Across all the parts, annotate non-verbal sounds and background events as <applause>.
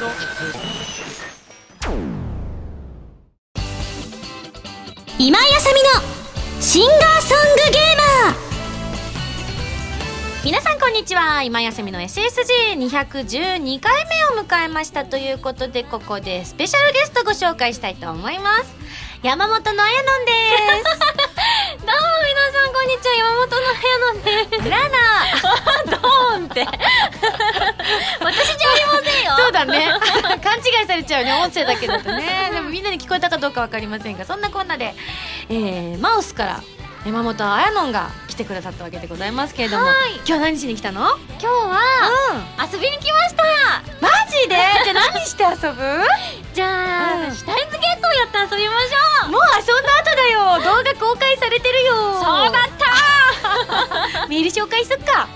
今井あさみのシンガーソングゲーマー。皆さんこんにちは。今休みの SSG212 回目を迎えましたということでここでスペシャルゲストご紹介したいと思います。山本のあやのんです。<laughs> どうも皆さんこんにちは。山本のあやのんです。ラナ。<laughs> ドーンって。<laughs> 私じゃありませんよ。そうだね。勘違いされちゃうね音声だけだとね。でもみんなに聞こえたかどうか分かりませんがそんなこんなで、えー、マウスから山本彩音が来てくださったわけでございますけれども、はい。今日は何しに来たの？今日はうん。遊びに来ました。マジで？じゃあ何して遊ぶ？<laughs> じゃあ、うん。シュタインズゲートをやって遊びましょう。もう遊んだ後だよ。動画公開されてるよ。そうだった。メール紹介すっか。は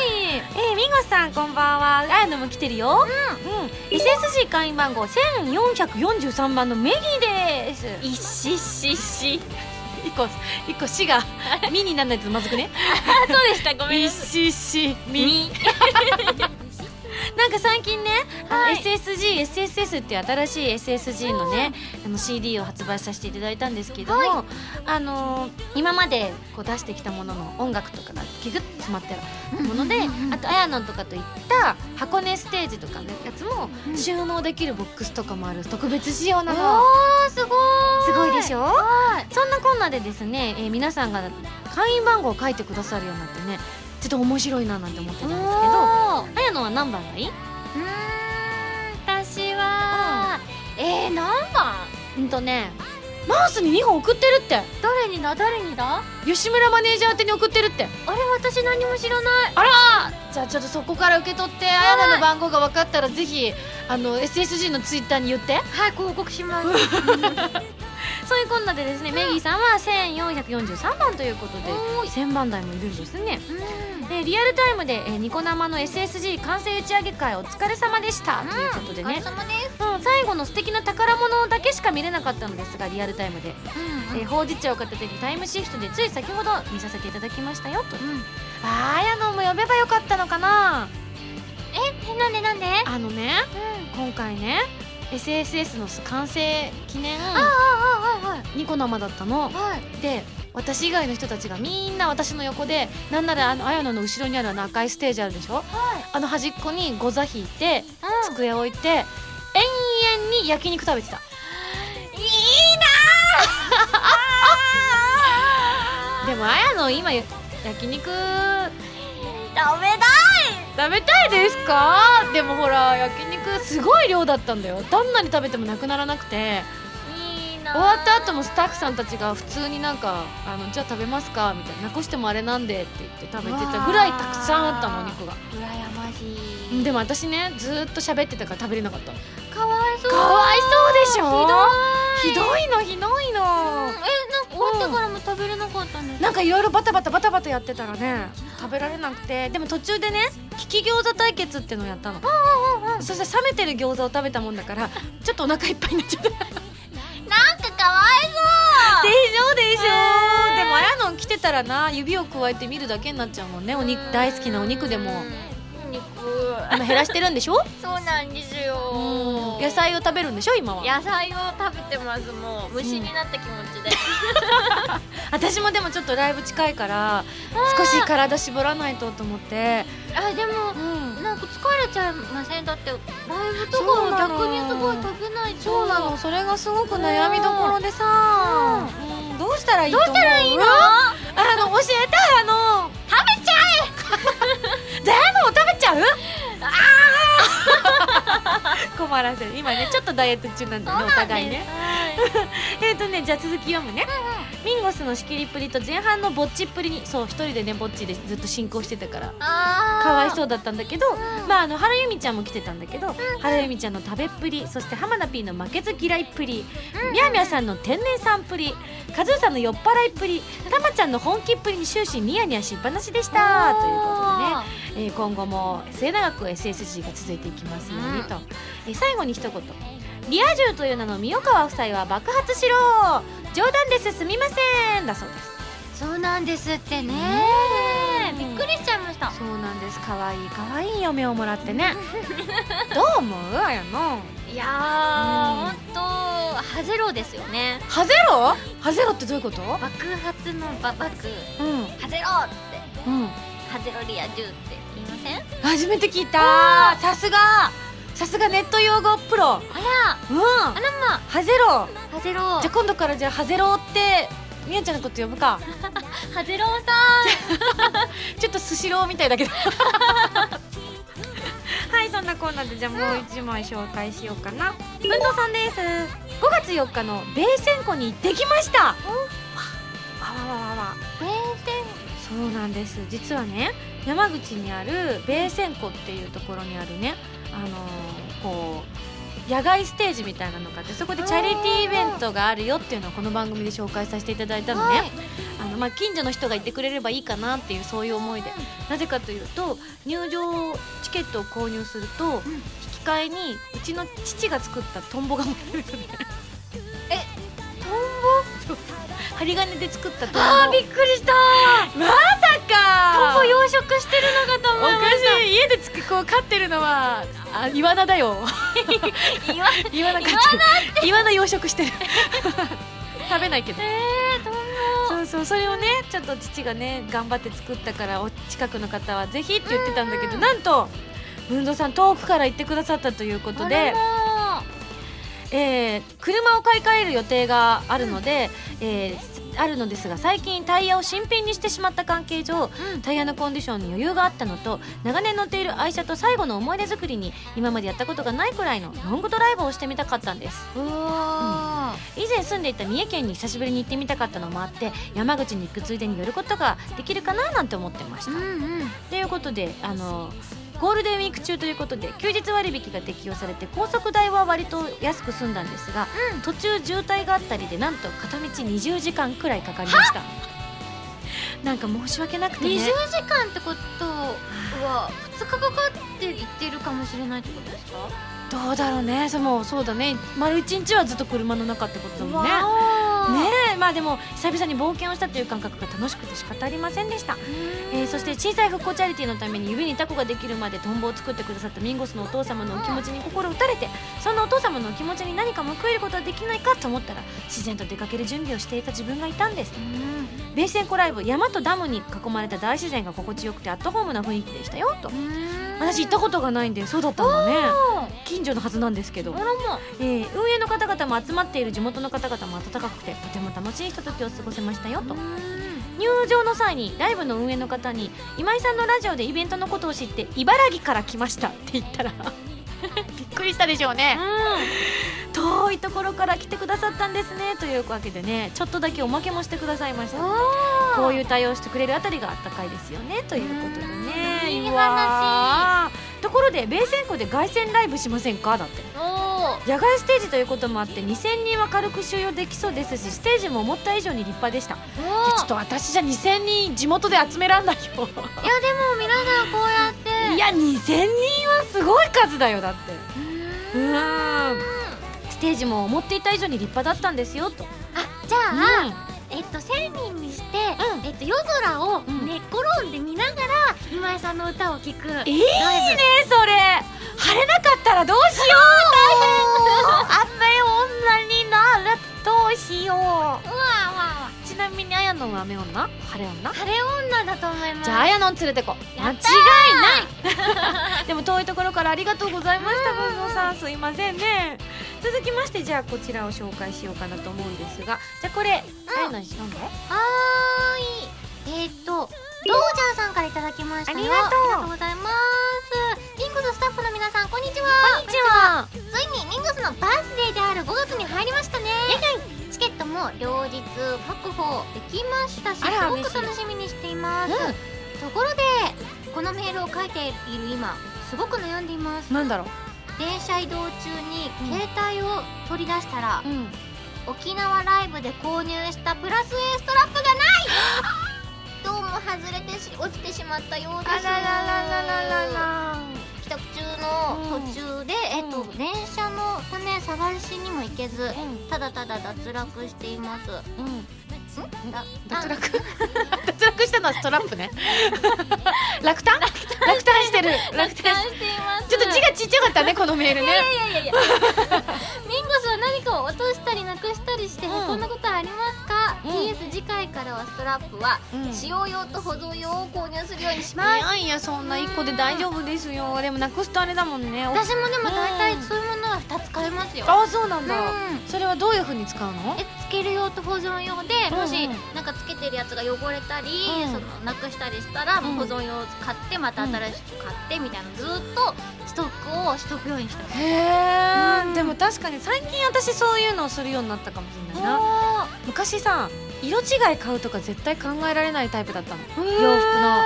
い。えー、ミゴさんこんばんは。あやのも来てるよ。うん、SSG 会員番号1443番のメギです。いっしっしっし一個一個「し」が「み」にならないとまずくね。あそうでした。ごめんなさい。ししみなんか最近ね、はい。SSG、SSS っていう新しい SSG のね、あの CD を発売させていただいたんですけども、はあのー今までこう出してきたものの音楽とかがギュッと詰まってるもので、あとあやのんとかといった箱根ステージとかのやつもうん。収納できるボックスとかもある特別仕様なの。おーすごーすごいでしょ？はい。そんなこんなでですね、えー皆さんが会員番号を書いてくださるようになってねちょっと面白いななんて思ってたんですけどあやのは何番がいい？うーん私は、えー、何番？うんとねマウスに2本送ってるって。誰にだ？誰にだ？吉村マネージャー宛てに送ってるって。あれ私何も知らない。あら！じゃあちょっとそこから受け取ってあやなの番号が分かったらぜひあの SSG のツイッターに言って。はい広告します <laughs> そういうこんなでですね、メギーさんは1443番ということでおーい。1000番台もいるんですね。うん。えーリアルタイムで、えーニコ生の SSG 完成打ち上げ会お疲れ様でした、ということでね、うん、最後の素敵な宝物だけしか見れなかったのですがリアルタイムで、うん。えーほうじ茶を片手にタイムシフトでつい先ほど見させていただきましたよと、あーあやのも呼べばよかったのかな。えなんでなんで？あのね今回ね SSS の完成記念ニコ生だったの。はい。で私以外の人たちがみんな私の横でなんならあの綾野の後ろにあるあの赤いステージあるでしょ？はい。あの端っこにゴザ引いてうん。机置いて延々に焼肉食べてた。いい <laughs> でも綾野今や焼肉。な食べ食べたいですか？でもほら焼肉すごい量だったんだよ。どんなに食べてもなくならなくて。終わった後もスタッフさんたちが普通になんか「あのじゃあ食べますか?」みたいな「残してもあれなんで」って言って食べてたぐらいたくさんあったのお肉が。羨ましい。でも私ねずーっと喋ってたから食べれなかった。かわいそう。かわいそうでしょ？ひひどいのひどいの。どいえなんか終わってからも食べれなかったんですなんかいろいろバタバタバタバタやってたらね食べられなくて。でも途中でね利き餃子対決っていうのをやったの。そして冷めてる餃子を食べたもんだからちょっとお腹いっぱいになっちゃったなんかかわいょでしょ。へーでもあやのん来てたらな指を加えて見るだけになっちゃうもんね。お肉そう大好きなお肉でも。うん肉。今減らしてるんでしょ？<laughs> そうなんですよ。野菜を食べるんでしょ今は。野菜を食べてます。もう虫になった気持ちで、私もでもちょっとライブ近いから少し体絞らないとと思って。あでもうんなんか疲れちゃいませんだってライブとかは逆にすごい食べないと。そうなの。それがすごく悩みどころでさ、うん、どうしたらいいと思うどうしたらいいの？あの教えてあの食べちゃえ。じゃああの食べちゃう？あ <laughs> ー困らせる。今ねちょっとダイエット中なんだよねお互いね。<laughs> えっとねじゃあ続き読むね。ミンゴスの仕切りっぷりと前半のぼっちっぷりにそう一人でねぼっちでずっと進行してたからかわいそうだったんだけど、ん。まああの原由美ちゃんも来てたんだけど、原由美ちゃんの食べっぷりそして浜田 P の負けず嫌いっぷり、みやみやさんの天然さんっぷりカズーさんの酔っ払いっぷりたまちゃんの本気っぷりに終始ニヤニヤしっぱなしでしたということでね、えー今後も末永く SSG が続いていきますようにうん。と、えー最後に一言。リア充という名の三岡夫妻は爆発しろ。冗談です。すみません。だそうです。そうなんですってね。うんびっくくりしちゃいました。そうなんです。可愛い。可愛い嫁をもらってね。<laughs> どう思う？あやのいやーほん。とハゼロですよね。ハゼロ？ハゼロってどういうこと？爆発のババク。うん。ハゼロって。うん。ハゼロリア10って言いません？初めて聞いた。さすがさすがネット用語プロ。あら。うん。あらま。ハゼロ。ハゼロ。じゃあ今度からじゃあハゼロってみやちゃんのこと呼ぶか。<laughs> ハゼロさ <laughs> ちょっとスシローみたいだけど。<laughs> はいそんなコーナーでじゃあもう一枚紹介しようかな。ふんどさんです。5月4日の米線湖に行ってきました。わわわわわん冷戦そうなんです。実はね山口にある米線湖っていうところにあるねあのーこう野外ステージみたいなのがあってそこでチャリティーイベントがあるよっていうのをこの番組で紹介させていただいたのね、はい。あのまあ、近所の人がいてくれればいいかなっていうそういう思いで、なぜかというと入場チケットを購入すると、引き換えにうちの父が作ったトンボがもらえるのね針金で作ったトンボあーびっくりした。まさか。トンボ養殖してるのかと思いました。しい。家でつくこう飼ってるのはあイワナだよ。<laughs> イワナ飼って。るイワナ養殖してる。食べないけど。えー、トンそうそうそれをねちょっと父がね頑張って作ったからお近くの方はぜひって言ってたんだけどなんと文蔵さん遠くから行ってくださったということボでえー車を買い替える予定があるので、えーあるのですが最近タイヤを新品にしてしまった関係上、タイヤのコンディションに余裕があったのと長年乗っている愛車と最後の思い出作りに今までやったことがないくらいのロングドライブをしてみたかったんです。うわ以前住んでいた三重県に久しぶりに行ってみたかったのもあって山口に行くついでに寄ることができるかななんて思ってました。ーうんうん。ということであのゴールデンウィーク中ということで休日割引が適用されて高速代は割と安く済んだんですが、途中渋滞があったりでなんと片道20時間くらいかかりました。なんか申し訳なくてね。20時間ってことは2日かかって行ってるかもしれないってことですか？どうだろうね。そのそうだね。丸一日はずっと車の中ってことだもんね。ねあでも久々に冒険をしたという感覚が楽しくて仕方ありませんでした。えーそして小さい復興チャリティーのために指にタコができるまでトンボを作ってくださったミンゴスのお父様のお気持ちに心打たれてそんなお父様のお気持ちに何か報いることはできないかと思ったら自然と出かける準備をしていた自分がいたんです。うん。ベイセンコライブ山とダムに囲まれた大自然が心地よくてアットホームな雰囲気でしたよと私行ったことがないんでそうだったんだね。近所のはずなんですけど。えー運営の方々も集まっている地元の方々も温かくてとても楽しいひとときを過ごせましたよと。入場の際にライブの運営の方に今井さんのラジオでイベントのことを知って茨城から来ましたって言ったらくりしたでしょうね。遠いところから来てくださったんですね。というわけでねちょっとだけおまけもしてくださいました。こういう対応してくれるあたりがあったかいですよね。ということでね。いいうわー。ところで米線湖で凱旋ライブしませんか？だって。野外ステージということもあって2000人は軽く収容できそうです。しステージも思った以上に立派でした。ちょっと私じゃ2000人地元で集めらんないよ。いやでも皆さんこうやって。いや2000人はすごい数だよだってうーん。うんステージも思っていた以上に立派だったんですよと、あじゃあ、うん。えっと1000人にして、うん。えっと夜空をん。寝っ転んで見ながら今井さんの歌を聴く。いいねそれ。晴れなかったらどうしよう。大変。<laughs> 雨女になる。どうしよう。うわうわうわちなみにあやのんは雨女？晴れ女？晴れ女だと思います。じゃああやのん連れてこ。間違いない。<laughs> でも遠いところからありがとうございました <laughs> 文蔵さん。すいませんね。続きましてじゃあこちらを紹介しようかなと思うんですが。じゃあこれ、あやのんなんだはーい。えっとドージャーさんからいただきましたよありがとう。ございます。リングススタッフの皆さんこんにちは。こんにちは。ついにミングスのバースデーである5月に入りましたねも両日確保できましたしすごく楽しみにしています、うん。ところでこのメールを書いている今すごく悩んでいます。なんだろ電車移動中にうん携帯を取り出したらう、うん。沖縄ライブで購入したプラス A ストラップがない！<gasps> どうも外れてし落ちてしまったようです。あららららららら。帰宅中の途中で、えっとうん。電車の種探しにも行けずうん。ただただ脱落しています。うん。あ脱落？<laughs> 脱落したのはストラップね。<laughs> 落胆？落胆。してる。落胆ししています。ちょっと字がちっちゃかったねこのメールね。いやいやいやいや。<laughs> ミンゴスは何かを落としたりなくしたりしてへうん。こんなことありますか、うん。PS 次回からはストラップはうん。使用用と保存用を購入するようにしいます。やいやそんな一個で大丈夫ですよ。でもなくすとあれだもんね。お私もでも大体うん。そういうものは2つ買えますよ。あそうなんだ、うん。それはどういうふうに使うの？えつける用と保存用でうん。もしなんかつけてるやつが汚れたり、うん。そのなくしたりしたら、うん。保存用買ってまた新しく買ってみたいなずっとストックをしとくようにしてます。へえ、うん。でも確かに最近私そういうのをするようになったかもしれないな。お昔さ色違い買うとか絶対考えられないタイプだったの。ー。洋服の。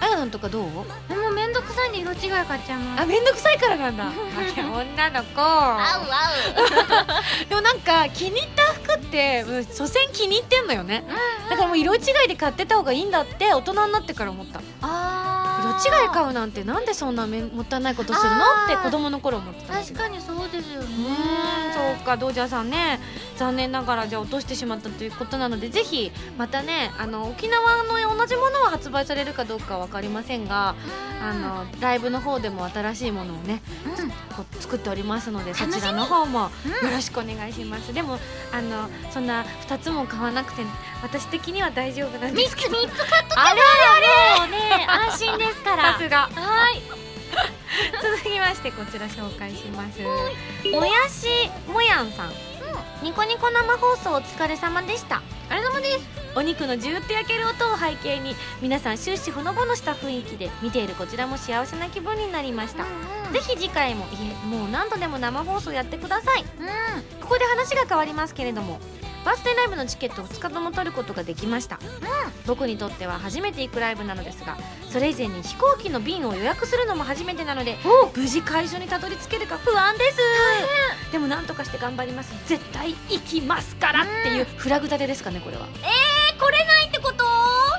あやのんとかどう？でもめんどくさいんで色違い買っちゃいます。あめんどくさいからなんだ。女の子。合う <laughs> でもなんか気に入った服ってうん所詮気に入ってんのよね。合うだからもう色違いで買ってた方がいいんだって大人になってから思った。あ色違い買ううなんてなんでそんなめんもったいないことするの？って子供の頃思ってた確かにそうですよねうーんそうかドージャーさんね残念ながらじゃあ落としてしまったということなのでぜひまたねあの沖縄の同じものは発売されるかどうかは分かりませんがあのライブの方でも新しいものをねうん。こう作っておりますのでそちらの方もようん。ろしくお願いします、でもあのそんな2つも買わなくて私的には大丈夫なんで3つすけど。3つ買っとけばあれもうね <laughs> 安心ですから。さすが。はい <laughs> 続きましてこちら紹介します。もやしもやんさん、ニコニコ生放送お疲れ様でした。ありがとうございます。お肉のジューって焼ける音を背景に皆さん終始ほのぼのした雰囲気で見ているこちらも幸せな気分になりました、ぜひ次回もいえもう何度でも生放送やってください。うん。ここで話が変わりますけれどもバースデーライブのチケットを2日とも取ることができました、僕にとっては初めて行くライブなのですがそれ以前に飛行機の便を予約するのも初めてなので無事会場にたどり着けるか不安です。でも何とかして頑張ります。絶対行きますからっていうフラグ立てですかねこれは。え来れないってこと？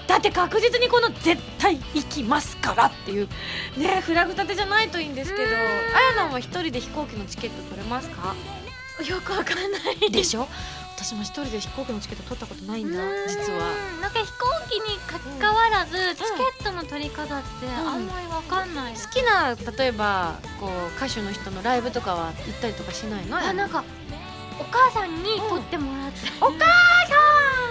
だって確実にこの「絶対行きますから」っていうねフラグ立てじゃないといいんですけどうん。あやなは一人で飛行機のチケット取れますか？よくわかんないでしょ？私も一人で飛行機のチケット取ったことないんだ。実は。うんなんか飛行機に関わらず、チケットの取り方ってあんまりわかんない。です、好きな例えばこう歌手の人のライブとかは行ったりとかしないの？あなんかお母さんに取ってもらって、お母さ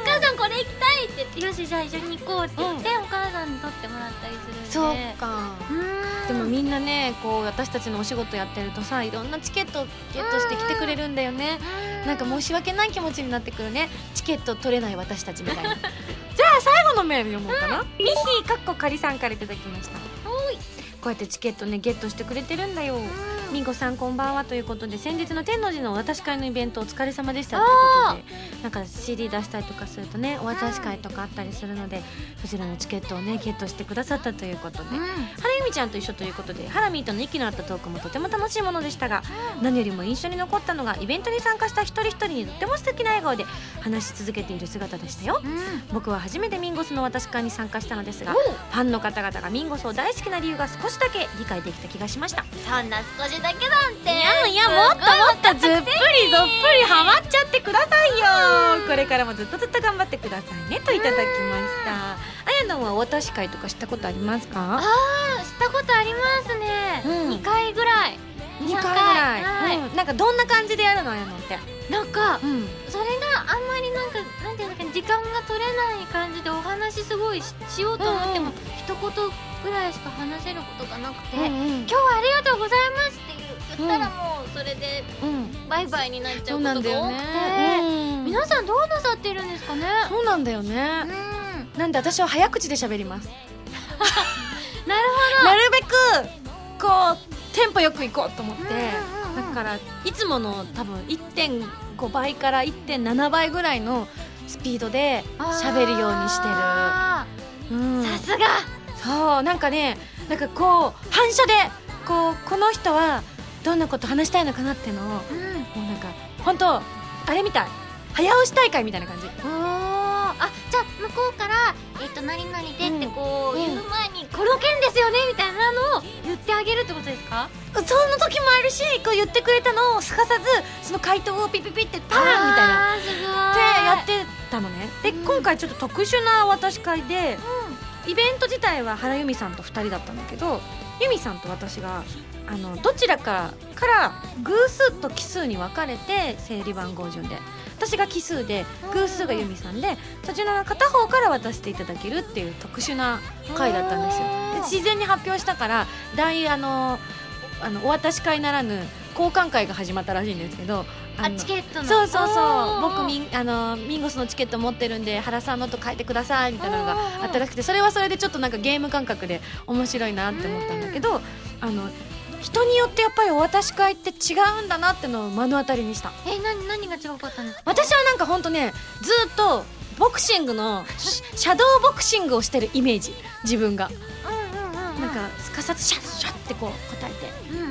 お母さんこれ行きたいってよしじゃあ一緒に行こうって言って、お母さんに取ってもらったりするんで。そうか。うん。でもみんなねこう私たちのお仕事やってるとさいろんなチケットをゲットしてきてくれるんだよね。なんか申し訳ない気持ちになってくるね。チケット取れない私たちみたいな。<laughs> じゃあ最後のメール読もうかな、ミヒかっこかりさんからいただきました。おい。こうやってチケットねゲットしてくれてるんだよみんこさんこんばんはということで先日の天王寺のお渡し会のイベントお疲れ様でしたってことでなんか CD 出したりとかするとねお渡し会とかあったりするのでそちらのチケットをねゲットしてくださったということで。うん。ハラユミちゃんと一緒ということでハラミーとの息の合ったトークもとても楽しいものでしたが何よりも印象に残ったのがイベントに参加した一人一人にとっても素敵な笑顔で話し続けている姿でしたよ。うん。僕は初めてミンゴスの渡し会に参加したのですがおファンの方々がミンゴスを大好きな理由が少しだけ理解できた気がしました。そんな少しだけなんて。いやいやもっともっとずっぷりぞっぷりハマっちゃってくださいよ。これからもずっとずっと頑張ってくださいねといただきました。あやのはお渡し会とかしたことありますか？あーしたことありますね、うん。2回ぐらい。2 2回ぐらい、はい。うん、なんかどんな感じでやるのあやのって。なんかうん。それがあんまりなんかなんていうんですか間が取れない感じでお話すごいししようと思っても、うん一言ぐらいしか話せることがなくて、うん今日はありがとうございますって言ったらもうそれでうん。バイバイになっちゃそううことが多くて、なんだよね、うん皆さんどうなさってるんですかね？そうなんだよね、うん。なんで私は早口で喋ります。<laughs> なるなるべくこうテンポよく行こうと思って、うんうんうんうん。だからいつもの多分1.5倍から1.7倍ぐらいのスピードで喋るようにしてある、うん。ーさすが。そうなんかねなんかこう反射でこうこの人はどんなこと話したいのかなってのをもうん。うなんか本当あれみたい。早押し大会みたいな感じ。あじゃあ向こうから「えっと何々で」ってこううん。言う前に「この件ですよね」みたいなのを言ってあげるってことですか？その時もあるしこう言ってくれたのをすかさずその回答をピピピってパーンみたいな。ってやってたのね。で、今回ちょっと特殊な渡し会でイベント自体は原由美さんと2人だったんだけど由美さんと私があのどちらかから偶数と奇数に分かれて整理番号順で。私が奇数で偶数が由美さんでそちらの片方から渡していただけるっていう特殊な回だったんですよ。で自然に発表したから大あのあのお渡し会ならぬ交換会が始まったらしいんですけどあのチケットの？そうそうそう。僕ミンあのミンゴスのチケット持ってるんで原さんのと書いてくださいみたいなのがあったらしくてそれはそれでちょっとなんかゲーム感覚で面白いなって思ったんだけどあの人によってやっぱりお渡し会って違うんだなってのを目の当たりにした。え何何が違かったんですか私はなんかほんとねずっとボクシングのシシャドーボクシングをしてるイメージ自分が。うんうんうんうん。なんかすかさずシャッシャッってこう答えて。うん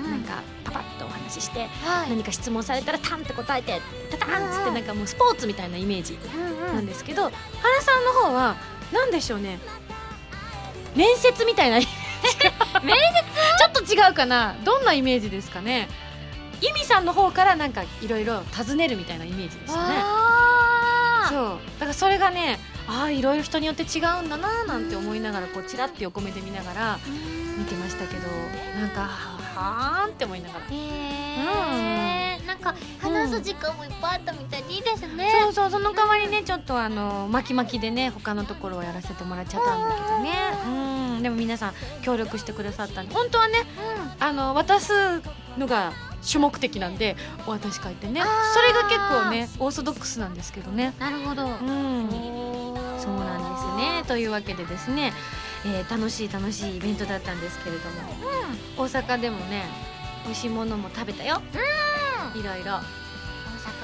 話ししてはい。何か質問されたらタンって答えてタタンっつってなんかもうスポーツみたいなイメージうんうん。なんですけど、原さんの方は何でしょうね。面接みたいな <laughs> 面接？<laughs> ちょっと違うかな。どんなイメージですかね。由美さんの方からなんかいろいろ尋ねるみたいなイメージでしたね。そう。だからそれがねああいろいろ人によって違うんだななんて思いながらこうチラッて横目で見ながら見てましたけどなんかはーんって思いながら。へえなんか話す時間もいっぱいあったみたいでいいですね。そうそうその代わりねちょっとあの巻き巻きでね他のところをやらせてもらっちゃったんだけどね。うん。でも皆さん協力してくださったんで。本当はねあの渡すのが主目的なんでお渡し会ってね。それが結構ねオーソドックスなんですけどね。なるほど。うん。そうなんですね。というわけでですね、えー楽しい楽しいイベントだったんですけれども。大阪でもね美味しいものも食べたよ。いろいろ。大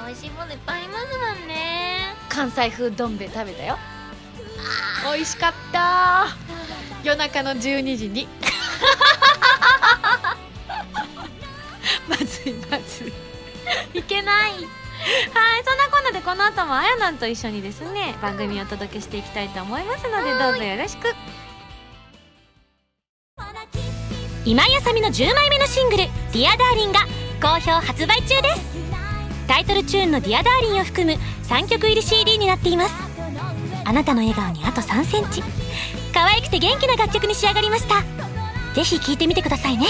阪美味しいものいっぱいありますもんね。関西風どん兵衛食べたよ。美味しかった。夜中の12時に。<laughs> まずいまずい。いけない。はいそんなこんなでこの後もあやなんと一緒にですね番組をお届けしていきたいと思いますのでどうぞよろしく今井麻美の10枚目のシングル「Dear Darling」が好評発売中です。タイトルチューンの「ディアダーリンを含む3曲入り CD になっています。あなたの笑顔にあと3センチ。可愛くて元気な楽曲に仕上がりました。ぜひ聴いてみてくださいね。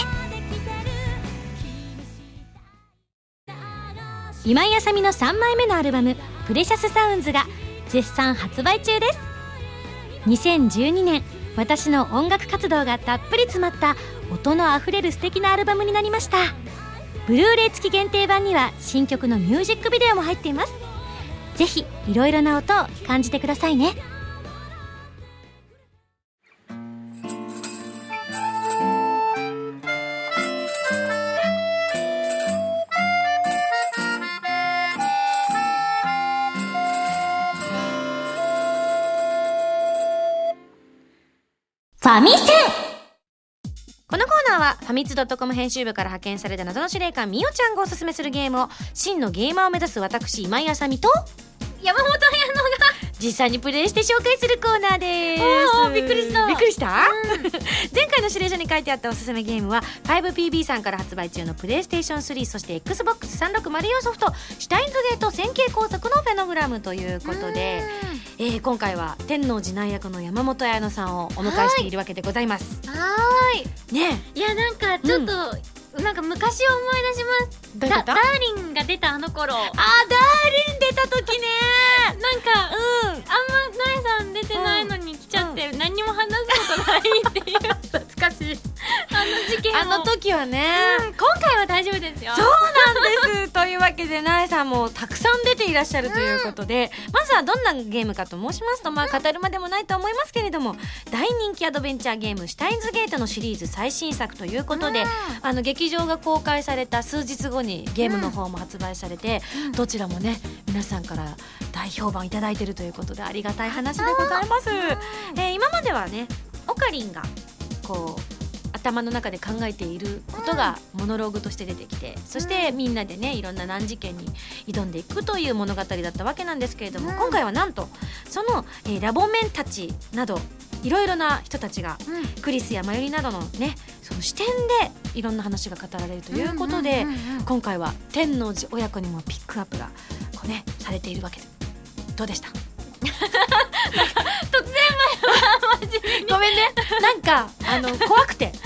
今井麻美の3枚目のアルバム「Precious Sounds」が絶賛発売中です。2012年私の音楽活動がたっぷり詰まった音のあふれる素敵なアルバムになりました。ブルーレイ付き限定版には新曲のミュージックビデオも入っています。ぜひいろいろな音を感じてくださいね。ファミセン。このコーナーはファミツドットコム編集部から派遣された謎の司令官みおちゃんがおすすめするゲームを真のゲーマーを目指す私今井あさみと山本彩乃が実際にプレイして紹介するコーナーです。おーびっくりした。びっくりした、前回の指令書に書いてあったおすすめゲームは 5PB さんから発売中のプレイステーション3そして XBOX3604 ソフトシュタインズゲート線形工作のフェノグラムということで、えー今回は天王寺内役の山本彩乃さんをお迎えしているわけでございます。はーい。ね。い。やなんかちょっと、なんか昔を思い出します。どういうこと？ダダーリンが出たあの頃。なんかあダーリン出た時ね。<laughs> うん。あんまナエさん出てないのに来ちゃって、何にも話すことないっていう。懐かしい。あの事件を。あの時はね、うん今回は大丈夫ですよ。そうなんです。<laughs> というわけでなえさんもたくさん出ていらっしゃるということで、まずはどんなゲームかと申しますとまあ語るまでもないと思いますけれども大人気アドベンチャーゲーム「シュタインズゲート」のシリーズ最新作ということで、あの劇場が公開された数日後にゲームの方も発売されて、どちらもね皆さんから大評判いただいているということでありがたい話でございます。えー今まではねオカリンがこう頭の中で考えていることがモノローグとして出てきてそしてみんなでねいろんな難事件に挑んでいくという物語だったわけなんですけれども、うん。今回はなんとその、えーラボメンたちなどいろいろな人たちがうん。クリスやマユリなどのねその視点でいろんな話が語られるということで、今回は天王寺親子にもピックアップがこう、ね、されているわけでどうでした？突然ごめんね。なんかあの怖くて。<laughs> え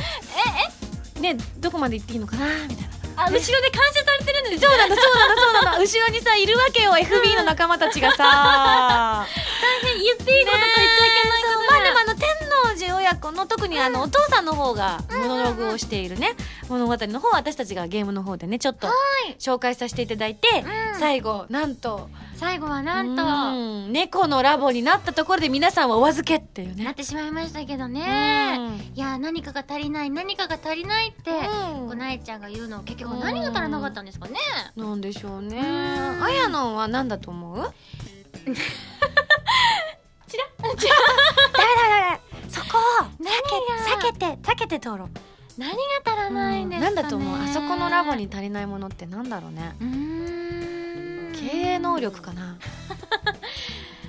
え？ねどこまで行っていいのかなみたいな。あ後ろで監視されてるんですそうなのそうなのそうなの。後ろにさいるわけよ FB の仲間たちがさ。<laughs> 言っていいことと言っちゃいけないことまあでもあの天親子の特にあのお父さんの方がモノログをしているね物語の方は私たちがゲームの方でねちょっと紹介させていただいてうん。最後なんと。最後はなんと。うん。猫のラボになったところで皆さんはお預けっていうね。なってしまいましたけどうねん。いや何かが足りない何かが足りないってうん。こなえちゃんが言うの結局何が足らなかったんですかね。なんでしょうね。ん。あやのんは何だと思う？<laughs> ちら。<laughs> <laughs> ダメダメダメそこを何避けて避けて通ろう。何が足らないんですかね。なんだと思う？あそこのラボに足りないものってなんだろうね。経営能力かな。<laughs>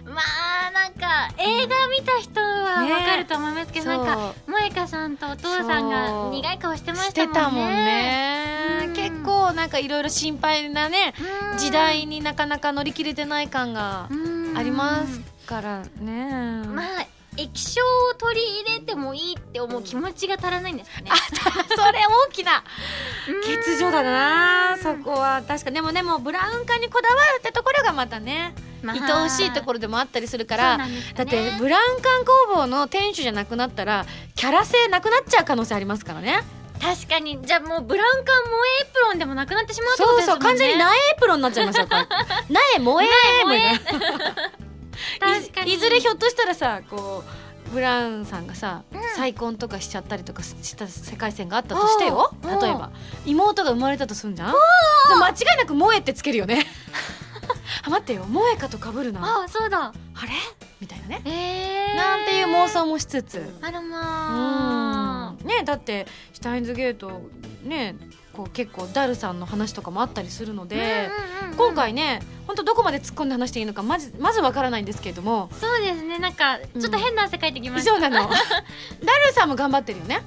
まあなんか映画見た人はねわかると思いますけど、なんか萌香さんとお父さんが苦い顔してまししたもんね。結構なんかいろいろ心配なねうん。時代になかなか乗り切れてない感がうん。ありますからね。まあ液晶を取り入れてもいいって思う気持ちが足らないんですかね。<laughs> それ大きな。うん。欠如だなそこは。確かでもでもブラウン化にこだわるってところがまたねまあ。愛おしいところでもあったりするかそうらね。だってブラウン管工房の店主じゃなくなったらキャラ性なくなっちゃう可能性ありますからね。確かに。じゃあもうブラウン管萌えエプロンでもなくなってしまうってことそうですもね。そうん完全に苗エプロンになっちゃいますよこれ。<laughs> 苗萌え苗みたいな <laughs> 確かにいいずれひょっとしたらさこうブラウンさんがさ、うん。再婚とかしちゃったりとかした世界線があったとしてよ。例えば妹が生まれたとすんじゃん？間違いなく萌えってつけるよね。<laughs> あ待ってよ萌えかとかぶるな。ああそうだ。れ？みたいなね、えー、なんていう妄想もしつつ。あらまうん。ねだってシュタインズゲートねこう結構ダルさんの話とかもあったりするのあで、うんうんうん今回ね本当どこまで突っ込んで話していいのかまずまずわからないんですけれども。そうですね。なんかちょっと変な汗かいてきました、そうなの。<laughs> ダルさんも頑張ってるよね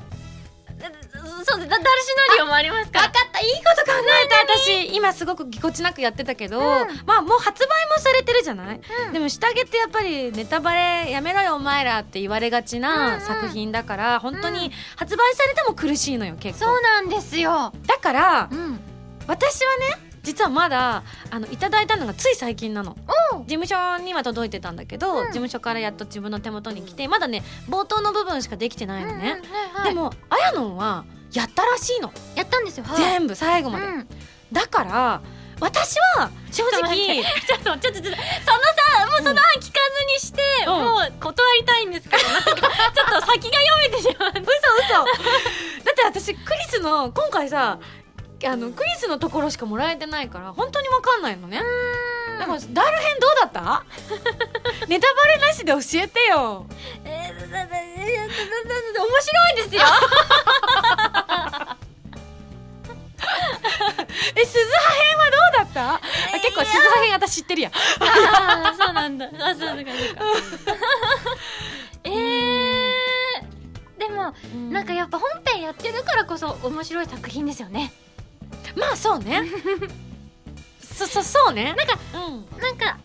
そうだダルシナリオもありますから。分かった。いいこと考えた私今すごくぎこちなくやってたけど、まあもう発売もされてるじゃない、うん。でも下着ってやっぱりネタバレやめろよお前らって言われがちうんうなん。作品だから、本当に発売されても苦しいのよ結構。そうなんですよ。だからうん。私はね実はまだあのいただいたのがつい最近なの。事務所には届いてたんだけど、うん。事務所からやっと自分の手元に来てまだね冒頭の部分しかできてないのね、うんうんはいはい。でもあやのんはやったらしいの、やったんですよ。はい。全部最後まで、うん。だから私は正直 <laughs> ちょっとちょっとそのさもうその案聞かずにして、うん。もう断りたいんですけどなんかちょっと先が読めてしまう。嘘嘘。だって私クリスの今回さあのクリスのところしかもらえてないから本当に分かんないのね。だからダル編どうだった？<laughs> ネタバレなしで教えてよ。えー、面白いですよ <laughs> え鈴葉編はどうだった、あ結構鈴葉編私知ってるやん。ああそうなんだ。<laughs> あそうかそうか。<laughs> えー、でもなんかやっぱ本編やってるからこそ面白い作品ですよね。まあそうね。そそそうね。なんかうん。なんか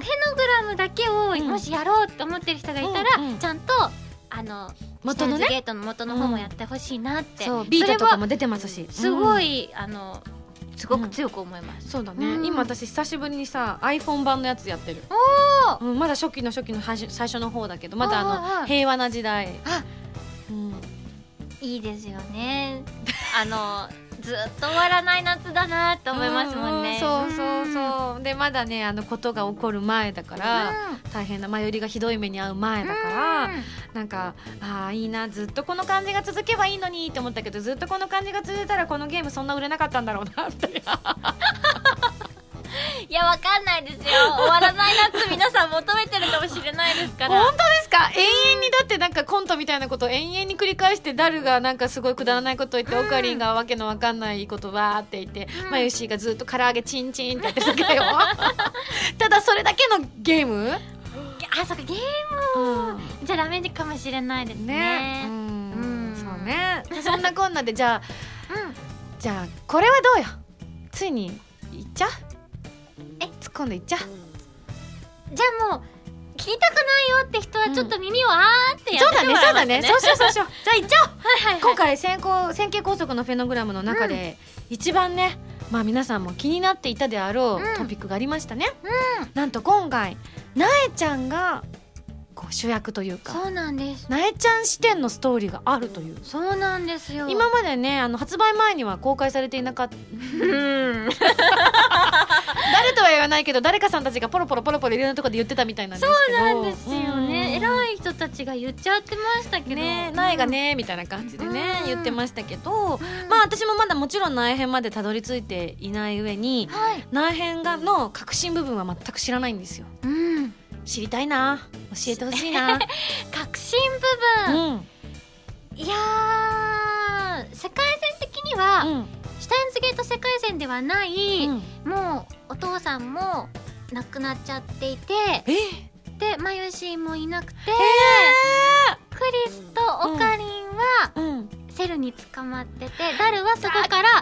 ヘノグラムだけをんもしやろうと思ってる人がいたら、うんうん。ちゃんとあの元のね？ゲートの元の方もやってほしいなって、そうビートとかも出てますし。すごい、い、あのすごく強く思います、そうだね、うん。今私久しぶりにさ iPhone 版のやつやってる。おうん、まだ初期の初期の最初最初の方だけどまだあの、平和な時代、あうん、いいですよね。あのずっと終わらない夏だなって思いますもんね、うそうそうそう。でまだねあのことが起こる前だから、大変な前よりがひどい目に遭う前だから、うん。なんかああいいなずっとこの感じが続けばいいのにって思ったけどずっとこの感じが続いたらこのゲームそんな売れなかったんだろうなみたいないやわかんないですよ。終わらない夏皆さん求めてるかもしれないですから。本当ですか？永遠にだってなんかコントみたいなことを延々に繰り返してダルがなんかすごいくだらないことを言って、オカリンがわけのわかんないことわーって言って、うん。マユシーがずっと唐揚げチンチンってやってるだけだよただそれだけのゲーム？あそっかゲーうん。ムじゃダメかもしれないですね。うね。んうん。そうね。そんなこんなでじゃあうん。じゃあこれはどうよ？ついにいっちゃう？え突っ込んでいっちゃう？じゃあもう痛くないよって人はちょっと耳をあーってやそうだねってもらそうだねいますね。そう <laughs> しようそうしよう。じゃあ行っちゃおう。はいはいはい。今回線香線形拘束のフェノグラムの中で一番ね、まあ皆さんも気になっていたであろうん。うトピックがありましたね、うん。なんと今回なえちゃんがこう主役というか。そうなんです。なえちゃん視点のストーリーがあるという。そうなんですよ。今までねあの発売前には公開されていなかった。うん。<laughs> 誰とは言わないけど誰かさんたちがポロポロポロポロいろんなところで言ってたみたいなんですけど。そうなんですよね。うん偉い人たちが言っちゃってましたけど。ね苗がねみたいな感じでねうん。言ってましたけど。うん。まあ私もまだもちろん苗編までたどり着いていない上にはい。苗編がの革新部分は全く知らないんですよ。うん知りたいな。教えてほしいな。<laughs> 革新部う分、ん。いやー世界線的には、うん。シュタインズゲート世界線ではない、うん。もうお父さんも亡くなっちゃっていてえ？でマユシーもいなくて、えクリスとオカリンはセルに捕まっててダルはそこから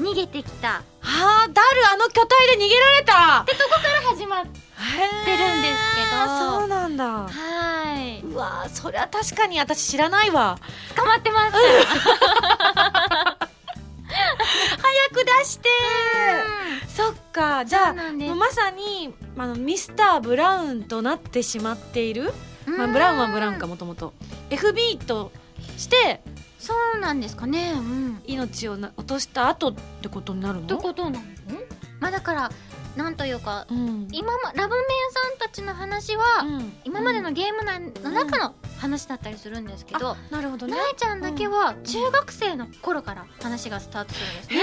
逃げてきた。はあダルあの巨体で逃げられた。から始まっってるんですけど。そうなんだ。はーい。うわそれは確かに私知らないわ。捕まってます。<laughs> 早く出して。そっか。じゃあまさにあのミスターブラウンとなってしまっている、うん。まあ、ブラウンはブラウンかもともと。FB としてそうなんですかね。うん。命をな落とした後ってことになるの？ってことなの？まあだからなんというかうん。今まラブメンさんたちの話は、うん。今までのゲーム内の中の話だったりするんですけど、あなるほどね。なえちゃんだけは中学生の頃から話がスタートするんですへね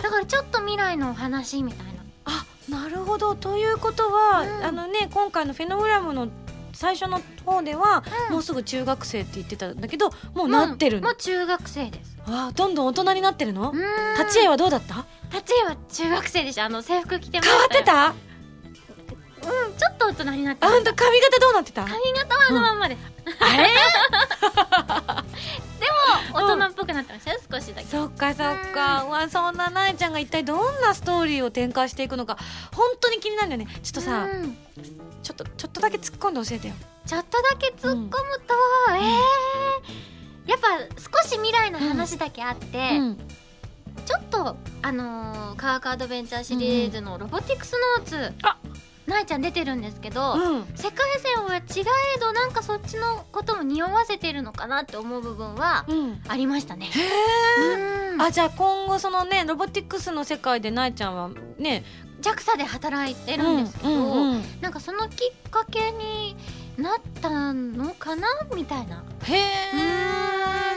えだからちょっと未来のお話みたいな。あなるほど。ということは、うん。あのね今回のフェノグラムの最初の方では、うん。もうすぐ中学生って言ってたんだけどもうなってるの、もう中学生です。わあどんどん大人になってるの、うーん。立ち絵はどうだった？立ち絵は中学生でした。あの制服着てまし変わってた？あうんちょっと大人になってました本当髪型どうなってた？髪型はあのまんまで。す、あれ？<laughs> でも大人っぽくなってましたよ少しだけ。そっかそっか。うわそんななえちゃんが一体どんなストーリーを展開していくのか。本当に気になるよね。ちょっとさ、うん。ちょっとちょっとだけ突っ込んで教えてよ。ちょっとだけ突っ込むと、えー、やっぱ少し未来の話だけあって、うん。ちょっとあのー科学アドベンチャーシリーズのロボティクスノーツ、あなえちゃん出てるんですけど、うん。世界線は違えどなんかそっちのことも匂わせてるのかなって思う部分はうん。ありましたね。うん。あじゃあ今後そのねロボティクスの世界でなえちゃんはね JAXA で働いてるんですけど、うんうんうん。なんかそのきっかけになったのかなみたいな。へえうん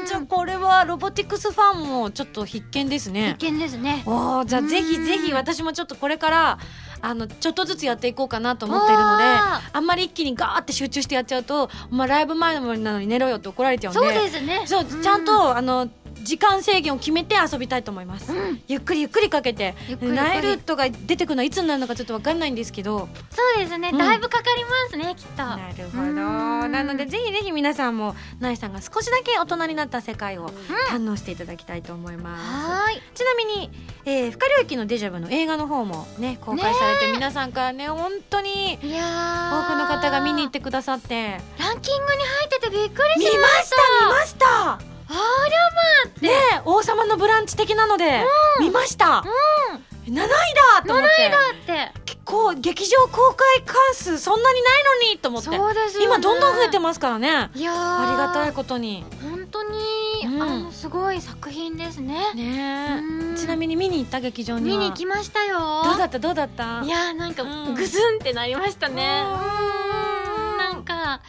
じゃあこれはロボティクスファンもちょっと必見ですね。一見ですね。おーじゃあぜひぜひうん私もちょっとこれからあのちょっとずつやっていこうかなと思っているのでああんまり一気にガーって集中してやっちゃうと「お前ライブ前なのに寝ろよ」って怒られちゃうんで。そうですね。そうちゃんと、あの時間制限を決めて遊びたいと思います、うん。ゆっくりゆっくりかけてナイルとか出てくるのはいつになるのかちょっと分かんないんですけど。そうですね、うん。だいぶかかりますねきっと。なるほど。うん。なのでぜひぜひ皆さんもナイさんが少しだけ大人になった世界を堪能していただきたいと思います、はーい。ちなみに、えー、不可領域のデジャブの映画の方もね公開されて皆さんからね本当に多ー。くの方が見に行ってくださって。ランキングに入っててびっくり見ましましした見ましたあねえ王様のブランチ的なので、見ました、7位だと思って。りゃまって。結構劇場公開関数そんなにないのにと思って。そうですよね。今どんどん増えてますからね。いやー。ありがたいことに。本当に、うん。あのすごい作品ですね。ねちなみに見に行った劇場には。見に行きましたよ。どうだった？どうだった？いやーなんかうん。グズンってなりましたね。うん。うん。なんか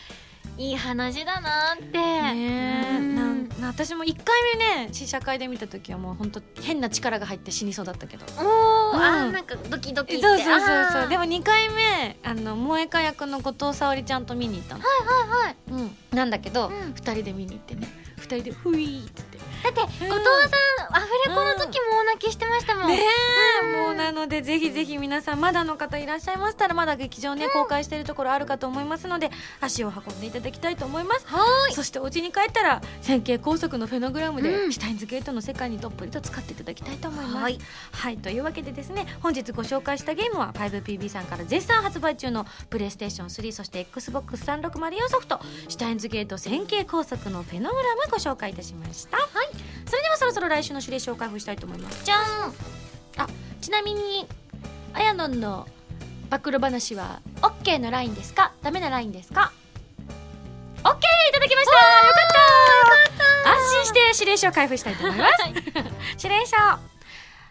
いい話だなって。ねなん。な私も1回目ね試写会で見た時はもう本当変な力が入って死にそうだったけど。おー、うん。あーなんかドキドキって。そうそうそうそう。でもも2回目あの萌えか役の後藤沙織ちゃんと見に行ったの、はいはいうん、なんだけど、うん。2人で見に行ってね。2人でふいーっつってだって後藤さんアフレコの時も大泣きしてましたもん、ねえ、もうなのでぜぜひぜひ皆さんまだの方いらっしゃいましたらまだ劇場ね、公開しているところあるかと思いますので足を運んでいただきたいと思います。はい。そしてお家に帰ったら線形高速のフェノグラムで、うんシュタインズゲートの世界にどっぷりと使っていただきたいと思います。はい。はい、というわけでですね本日ご紹介したゲームは 5PB さんから絶賛発売中のプレイステーション3そして XBOX360 ソフトシュタインズゲート線形高速のフェノグラムご紹介いたしました。はいそれではそろそろ来週の指令書を開封したいと思います。じゃん。ちなみにあやのんの暴露話は OK のラインですか？ダメなラインですか？OK いただきました。よかった安心して指令書を開封したいと思います。<laughs> 指令書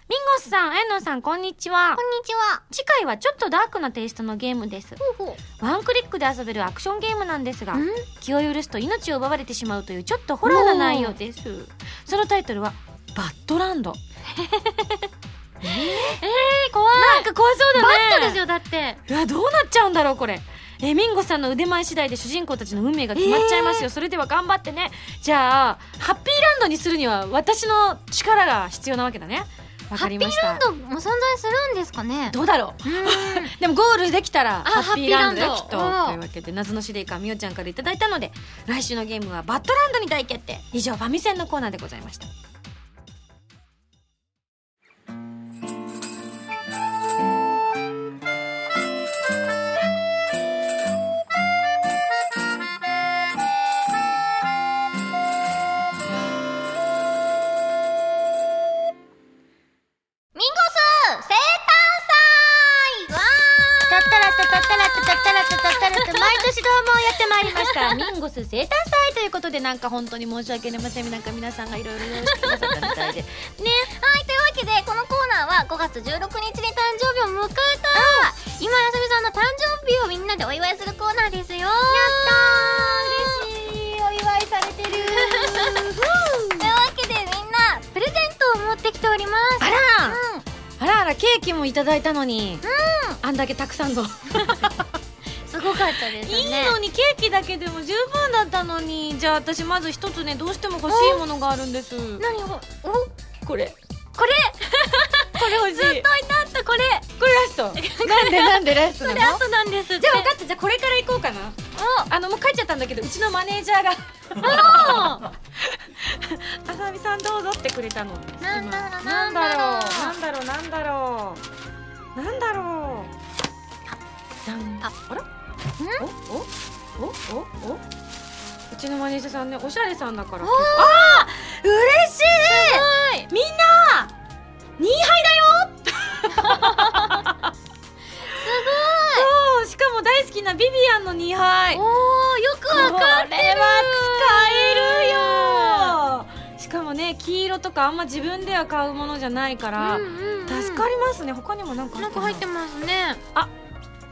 ミンゴスさんあやのんさんこんにちは。こんにちは。次回はちょっとダークなテイストのゲームです。ほうほワンクリックで遊べるアクションゲームなんですがうん？気を許すと命を奪われてしまうというちょっとホラーな内容です。そのタイトルはバッドランド。<laughs> えー、怖い。なんか怖そうだね。バットですよだって。うわどうなっちゃうんだろうこれ。えーミンゴさんの腕前次第で主人公たちの運命が決まっちゃいますよ、それでは頑張ってね。じゃあハッピーランドにするには私の力が必要なわけだねわかりました。ハッピーランドも存在するんですかね？どうだろう。<laughs> でもゴールできたらあハッピーランド。きっと。というわけで謎の司令官みおちゃんからいただいたので来週のゲームはバッドランドに大決定。以上ファミセンのコーナーでございましたたったらたたったらたたったらたたったらた毎年どうもやってまいりましたミンゴス生誕祭ということでなんか本当に申し訳ありませんなんか皆さんがいろいろ用意してくださったみたいでねはいというわけでこのコーナーは5月16日に誕生日を迎えた今やすみさんの誕生日をみんなでお祝いするコーナーですよやったー嬉しいお祝いされてるというわけでみんなプレゼントを持ってきておりますあらうんあらケーキもいただいたのに、あんだけたくさんの。<laughs> すごかったですね。いいのにケーキだけでも十分だったのにじゃあ私まず一つねどうしても欲しいものがあるんです。何を？おここれれこれ欲しい。ずっといたったこれ。これラスト。<laughs> なんでなんでラストなの？これ後なんですじゃあ分かったじゃあこれから行こうかな。あ。のもう帰っちゃったんだけどうちのマネージャーが。<laughs> あさみさんどうぞってくれたの。なんだろう今なんだろう。ななんだろう。なんだろう。なんだろう。じゃんああらおおおおおうちのマネージャーさんねおしゃれさんだからああ嬉しいみんな <laughs> 2杯だよ。そうしかも大好きなビビアンの2杯おーよくわかってるこれは使えるよ。しかもね黄色とかあんま自分では買うものじゃないから、うんうんうん。助かりますね。他にもなんかな。んか入ってまますね。す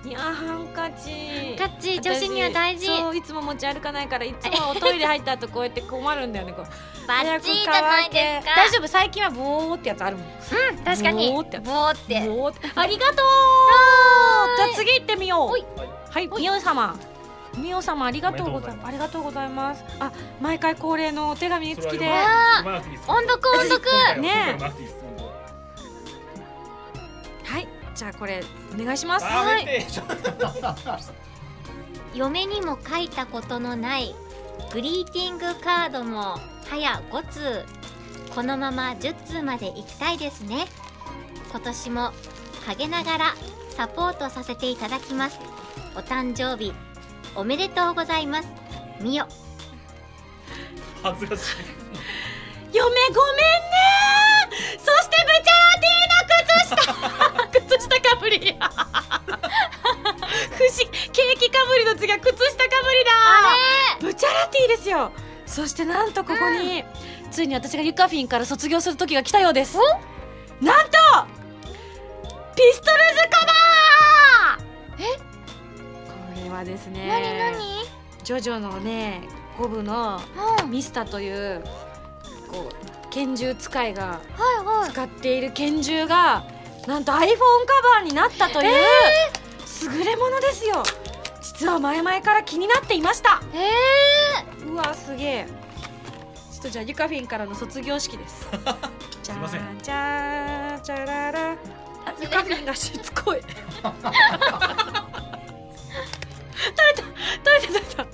いやハンカチ。ガッチ女子には大事。私そういつも持ち歩かないからいつもおトイレ入った後こうやって困るんだよねこう。バッチリじゃないですか。大丈夫？最近はボーってやつあるもん。うん確かに。ボーってボーって。ボーって。ありがとう。じゃあ次行ってみよう。はいみお様。みお様ありがとうございます。ありがとうございます。あ毎回恒例のお手紙付きで。音読音読。ねじゃあこれお願いします。あー見てちょっ嫁にも書いたことのないグリーティングカードも早5通。このまま10通まで行きたいですね。今年も陰ながらサポートさせていただきます。お誕生日おめでとうございます。みよ。恥ずかしい。嫁ごめんねャラティーの靴下かぶり。不思議ケーキかぶりの次は靴下かぶりだ。ブチャラティですよ。そしてなんとここに、ついに私がユカフィンから卒業する時が来たようです。なんとピストルズカバー。え？これはですね何何？ジョジョのね5部のうん。ミスタというこう拳銃使いが使っている拳銃がなんと iPhone カバーになったという、優れものですよ。実は前々から気になっていました。えうわすげえ。ちょっとじゃあユカフィンからの卒業式です。じ <laughs> ゃすいません。ーじゃーじゃらら。あゆかフィンがしつこい。取れた。取れた取れた。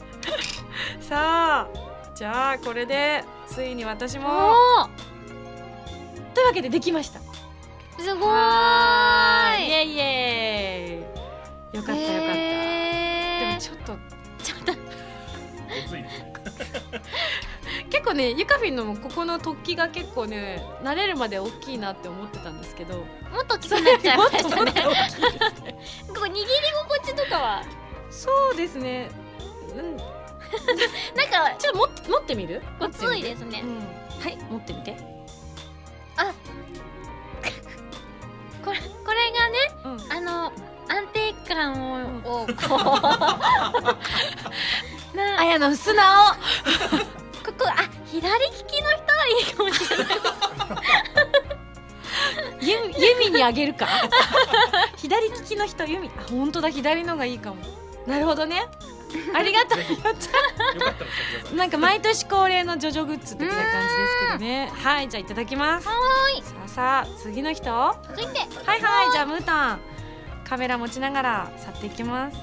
さあじゃあこれでついに私も。おというわけでできました。ーすごーい。はイエイイエイ。よかったよかった、でもちょっと。ちょっと。結構ねゆかフィンのもここの突起が結構ね慣れるまで大きいなって思ってたんですけど。もっと大きくなっちゃいましたね。握り心地とかは？そうですね。うん。<laughs> なんかちょっと持って持ってみる？ごついですね。うん。はい持ってみてこれこれがねうん。あの安定感を,、うこう <laughs> なあやの素直。ここあ左利きの人はいいかもしれないゆ <laughs> 弓にあげるか？<laughs> 左利きの人弓。あ本当だ左のがいいかも。なるほどね <laughs> ありがとう。なんか毎年恒例のジョジョグッズ的な感じですけどね。はいじゃあいただきます。はーい。さあさあ次の人？は続いて。いはいじゃあムータン。カメラ持ちながら去っていきます。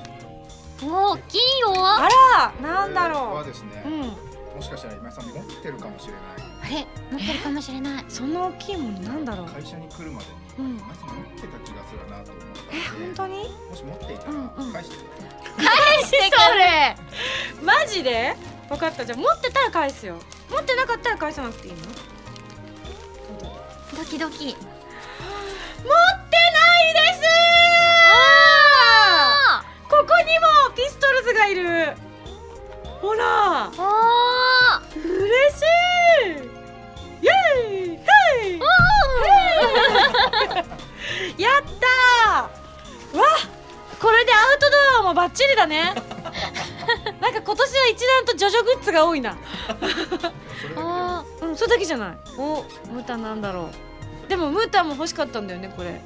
大きいよ。ああらなんだはろですねう、うん。もしかしたら今井さん持ってるかもしれない。れ持ってるかもしれない。そんな大きいものなんだろう。会社に来るまでに、うん。今井さん持ってた気がするなと思ったえ本当に？もし持っていたら返してください、それ。マジで？分かった。じゃあ持ってたら返すよ。持ってなかったら返さなくていいの？ドキドキ。持ってないです！あここにもピストルズがいる。ほら。嬉しい。イエーイ。ヘイ。<laughs> やったー。わこれでアウトドアもバッチリだね。<laughs> なんか今年は一段とジョジョグッズが多いな。それだあうんそれだけじゃない。おムータンなんだろう。でもムータンも欲しかったんだよねこれ。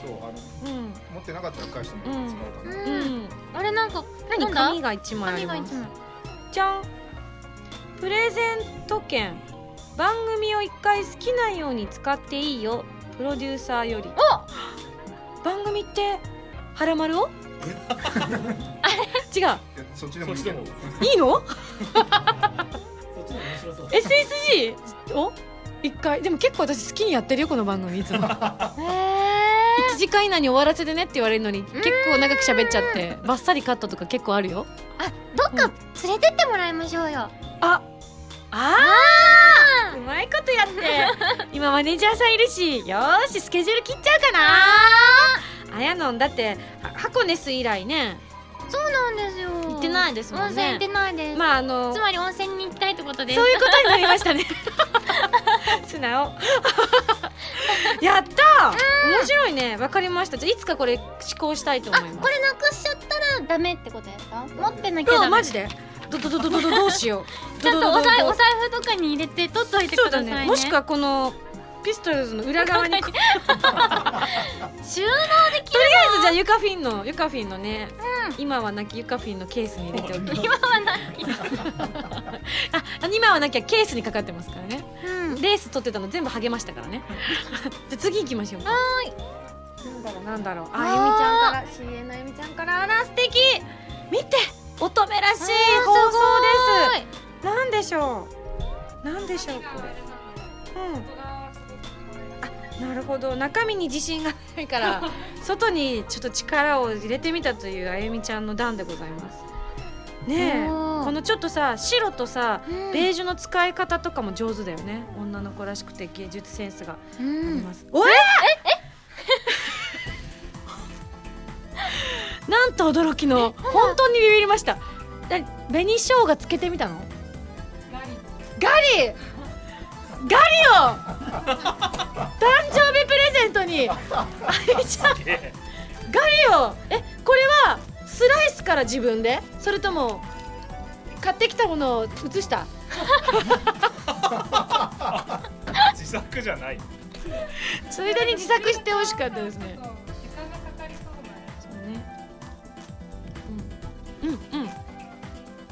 けそうあのうん。持ってなかったら返してもらって使おうかな、ーうん、うん。あれなんか何？紙が一枚あります。紙が一枚。じゃん。プレゼント券。番組を一回好きなように使っていいよ。プロデューサーより。番組ってはらまるを？<laughs> 違う。そっちでもいいけど。いいの？そっちの方が面白そう。SSG を？一回？でも結構私好きにやってるよこの番組いつも。へ1時間以内に終わらせてねって言われるのに結構長く喋っちゃってバッサリカットとか結構あるよ。あどっか連れてってもらいましょうよ。ああー！うまいことやって。今マネージャーさんいるしよーしスケジュール切っちゃうかなあやのんだっては箱根ス以来ね。そうなんですよ。行ってないですもんね。温泉行ってないです、まああのつまり温泉に行きたいってことです。そういうことになりましたね。<laughs> 素直。<laughs> やった！ー面白いね。わかりました。じゃあいつかこれ試行したいとあ思います。これなくしちゃったらダメってことですか？持ってなきゃマジで？どどどどどどどうしよう。<laughs> ちょっとお財布とかに入れて取っといてくださいね。ね。もしくはこのピストルズの裏側にとり <laughs> 収納できるあえずじゃあユカフィンのユカフィンのね、今はなきユカフィンのケースに入れておき。<laughs> 今はない <laughs> あはなきゃケースにかかってますからね。うん。レース取ってたの全部剥げましたからね。じゃあ次行きましょうか。はなんだろうなんだろう。あー。あゆみちゃんから。CA のあゆみちゃんから。あら素敵。見て乙女らしい放送すです。なんでしょう。なんでしょうこれ。うん。あなるほど。中身に自信がないから <laughs> 外にちょっと力を入れてみたというあゆみちゃんの段でございます。ねえこのちょっとさ白とさうん。ベージュの使い方とかも上手だよね。女の子らしくて芸術センスがうありんます、おえ <laughs> なんと驚きの本当にビビりました。な紅生姜つけてみたの？ガリ。ガリを <laughs> 誕生日プレゼントにあゆみちゃん。ガリをえこれはスライスから自分で？それとも買ってきたものを写した？自作じゃない。ついでに自作して美味しかったですね。そうね。うん。うん。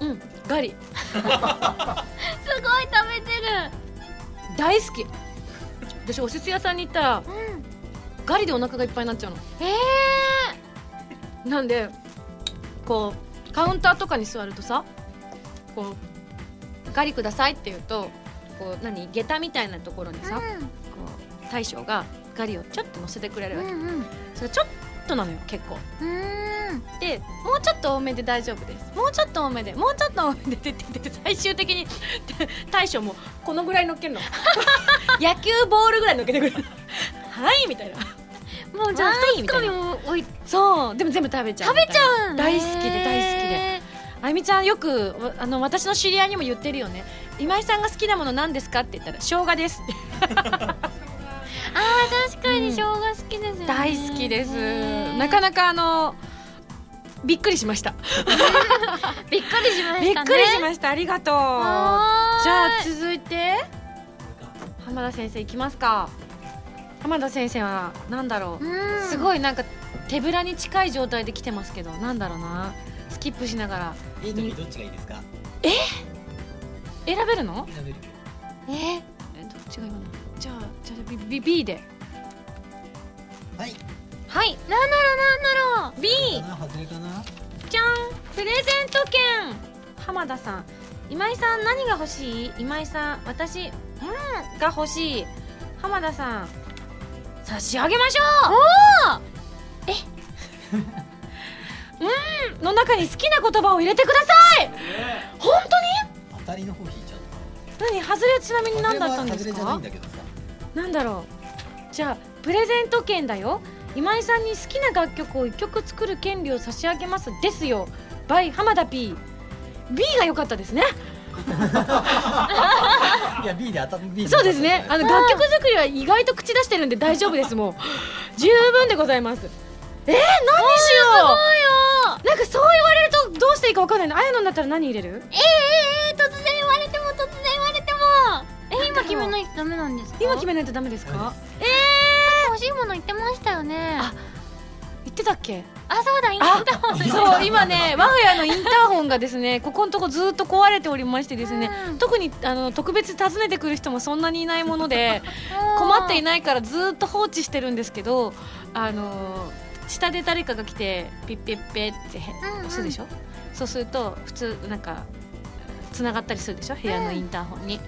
うん。うん。ガリ。<laughs> すごい食べてる大好き。私おせち屋さんに行ったらうん。ガリでお腹がいっぱいになっちゃうの。えなんでこうカウンターとかに座るとさこう「ガリください」って言うとこう何下駄みたいなところにさ、こう大将がガリをちょっと乗せてくれるわけ、うんうん。それちょっとなのよ結構。うーん。でもうちょっと多めで大丈夫です。もうちょっと多めでもうちょっと多めでって言って最終的に <laughs> 大将もこのぐらい乗っけるの。<laughs> 野球ボールぐらい乗っけてくれる。はいみたいな。もうじゃあはい一つかみも置いそうでも全部食べちゃう。食べちゃうん大好きで大好きで。であゆみちゃんよくわあの私の知り合いにも言ってるよね。今井さんが好きなもの何ですかって言ったら生姜ですってあー確かに生姜好きですよね。大好きです。ねなかなかあのびっくりしました。<laughs> びっくりしまびしたね。っくりしました。ありがとう。じゃあ続いて浜田先生いきますか。浜田先生は何だろう、うん。すごいなんか手ぶらに近い状態で来てますけどなんだろうな。スキップしながら。いい時どっちがいいですか？選べるの？選べる。え？えどっちがいいかな B, B, B で。はい。はい。なんだろうなんだろう B 外れかな？じゃん。プレゼント券。浜田さん。今井さん何が欲しい？今井さん私うんが欲しい。浜田さん差し上げましょう。おおえ？<laughs> うんの中に好きな言葉を入れてください。本当たりの方引いちゃう当に何？外れはちなみに何だったんです外れじゃないかんだけどさなんだろう。じゃあプレゼント券だよ。今井さんに好きな楽曲を1曲作る権利を差し上げます。ですよ。by 浜田 P B が良かったですね。<laughs> いや B で当たる。B そうですね。あの楽曲作りは意外と口出してるんで大丈夫ですもう。十分でございます。えー、何にしよう。なんかそう言われるとどうしていいか分かんない。のあやのんだったら何入れる？えー、えー、突然決めないとダメなんですか？今決めないとダメですか？欲しいもの言ってましたよね。あ言ってたっけ？あそうだインあターホン。そう今ね我が家のインターホンがですね <laughs> ここのとこずっと壊れておりましてですね、うん。特にあの特別訪ねてくる人もそんなにいないもので困っていないからずっと放置してるんですけどあの下で誰かが来てピッピッペって押すでしょ、そうすると普通なんかつながったりするでしょ？部屋のインターホンに、そ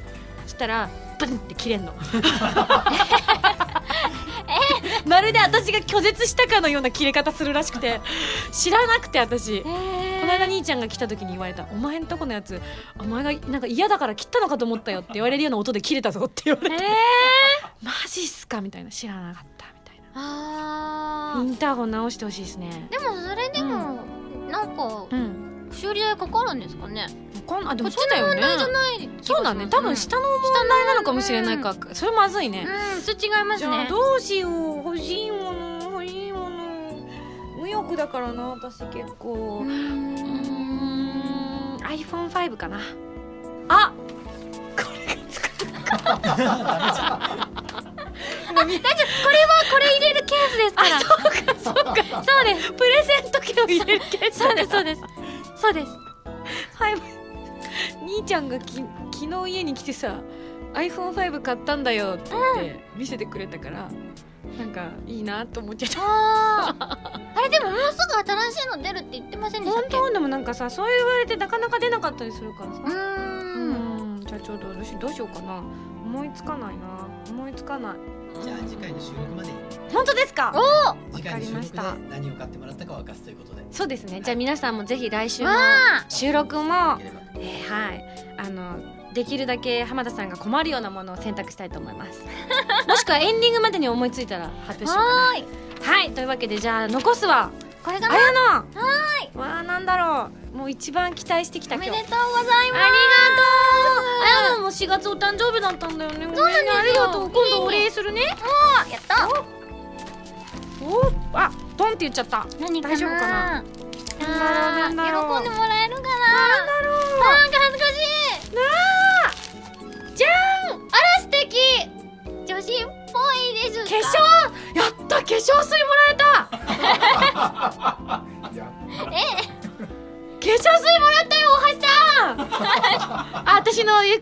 したらブンって切れんの。<laughs> まるで私が拒絶したかのような切れ方するらしくて知らなくて私。この間兄ちゃんが来た時に言われた「お前んとこのやつお前がなんか嫌だから切ったのかと思ったよ」って言われるような音で切れたぞって言われて「マジっすか?」みたいな。知らなかった。みたいなあインターホン直してほしいですね。ーでもそれでも、なんかうん修理代かかるんですかね？こんあでもこっちのしてたよね。そうだね。多分下の問題なのか。もしれないか、それまずいね、うんそれ違いますね。どうしよう。欲しいもの欲しいもの。無欲だからな私結構。うん。iPhone5 かな。あこれはこれ入れるケースですから。そうかそうです。プレゼント券を入れるケース。そうです。そうですそうです。はい。兄ちゃんがき昨日家に来てさ iPhone5 買ったんだよって言って見せてくれたから、なんかいいなと思っちゃった。あー。あれでももうすぐ新しいの出るって言ってませんでしたっ本け当？でもなんかさそう言われてなかなか出なかったりするからさ。うーん。うん。じゃあちょっとどうしどうしようかな。思いつかないな。思いつかないじゃあ次回の収録まで。本当ですか？次回の収録でわかりました。何を買ってもらったかを明かすということで。そうですね。じゃあ皆さんもぜひ来週の収録もいただければえーはい。あのできるだけ浜田さんが困るようなものを選択したいと思います。<laughs> もしくはエンディングまでに思いついたら発表しようかな。はーい。はい。というわけでじゃあ残すはこれがあやのはい。わあなんだろう。もう一番期待してきたお今日。めでとうございます。ありがとう。あやのも4月お誕生日だったんだよね。そうなんでありがとう。今度お礼するね。あやった。おあドンって言っちゃった。何大丈夫かな？なんだろう。喜んでもらえるかな？なんだろう。なんか恥ずかしい。なあ。じゃん。あ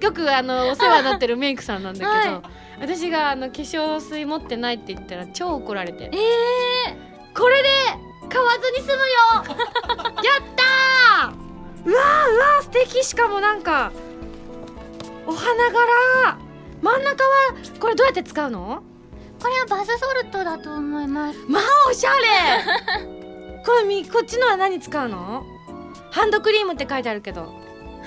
よくあのお世話になってるメイクさんなんだけど、はい。私があの化粧水持ってないって言ったら超怒られて。えこれで買わずに済むよ。<laughs> やったー！うわーうわー素敵。しかもなんかお花柄。真ん中はこれどうやって使うの？ー、これはバスソルトだと思います。まあおしゃれ。<laughs> これみこっちのは何使うの？ハンドクリームって書いてあるけど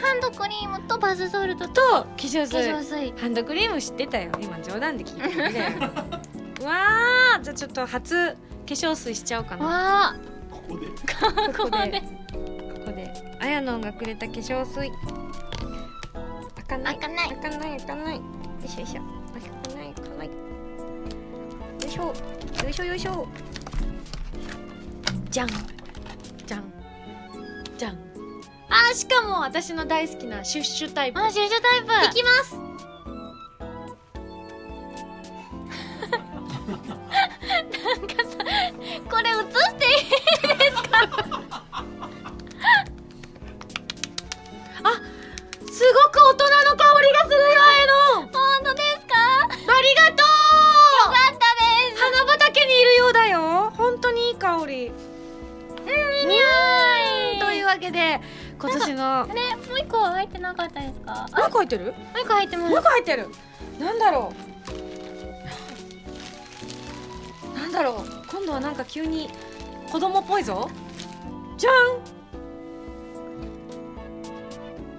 ハンドクリームとバスソルトとと化粧化水粧水。ハンドクリーム知ってたよ。今冗談で聞いてるねう <laughs> わーじゃあちょっと初化粧水しちゃおうかな。わここで。ここで。ここで。ここで。あやのんがくれた化粧水。開かない。開かない。開かない開かない。よいしょよいしょ。開かない開かない。よいしょ。よいしょよいしょ。じゃんじゃんじゃんあーしかも私の大好きなシュッシュタイプ。あシュシュタイプ。いきます。<laughs> これ映していいすごく大人の香りがするよあやの。ん本当ですか？ありがとう。よかったです。花畑にいるようだよ。本当にいい香り。うんというわけで今年のあれもう一個入ってなかったですか？もう一個入ってる？もう一個入ってます。もう一個入ってる。なんだろう？なんだろう？今度はなんか急に子供っぽいぞ。じゃん。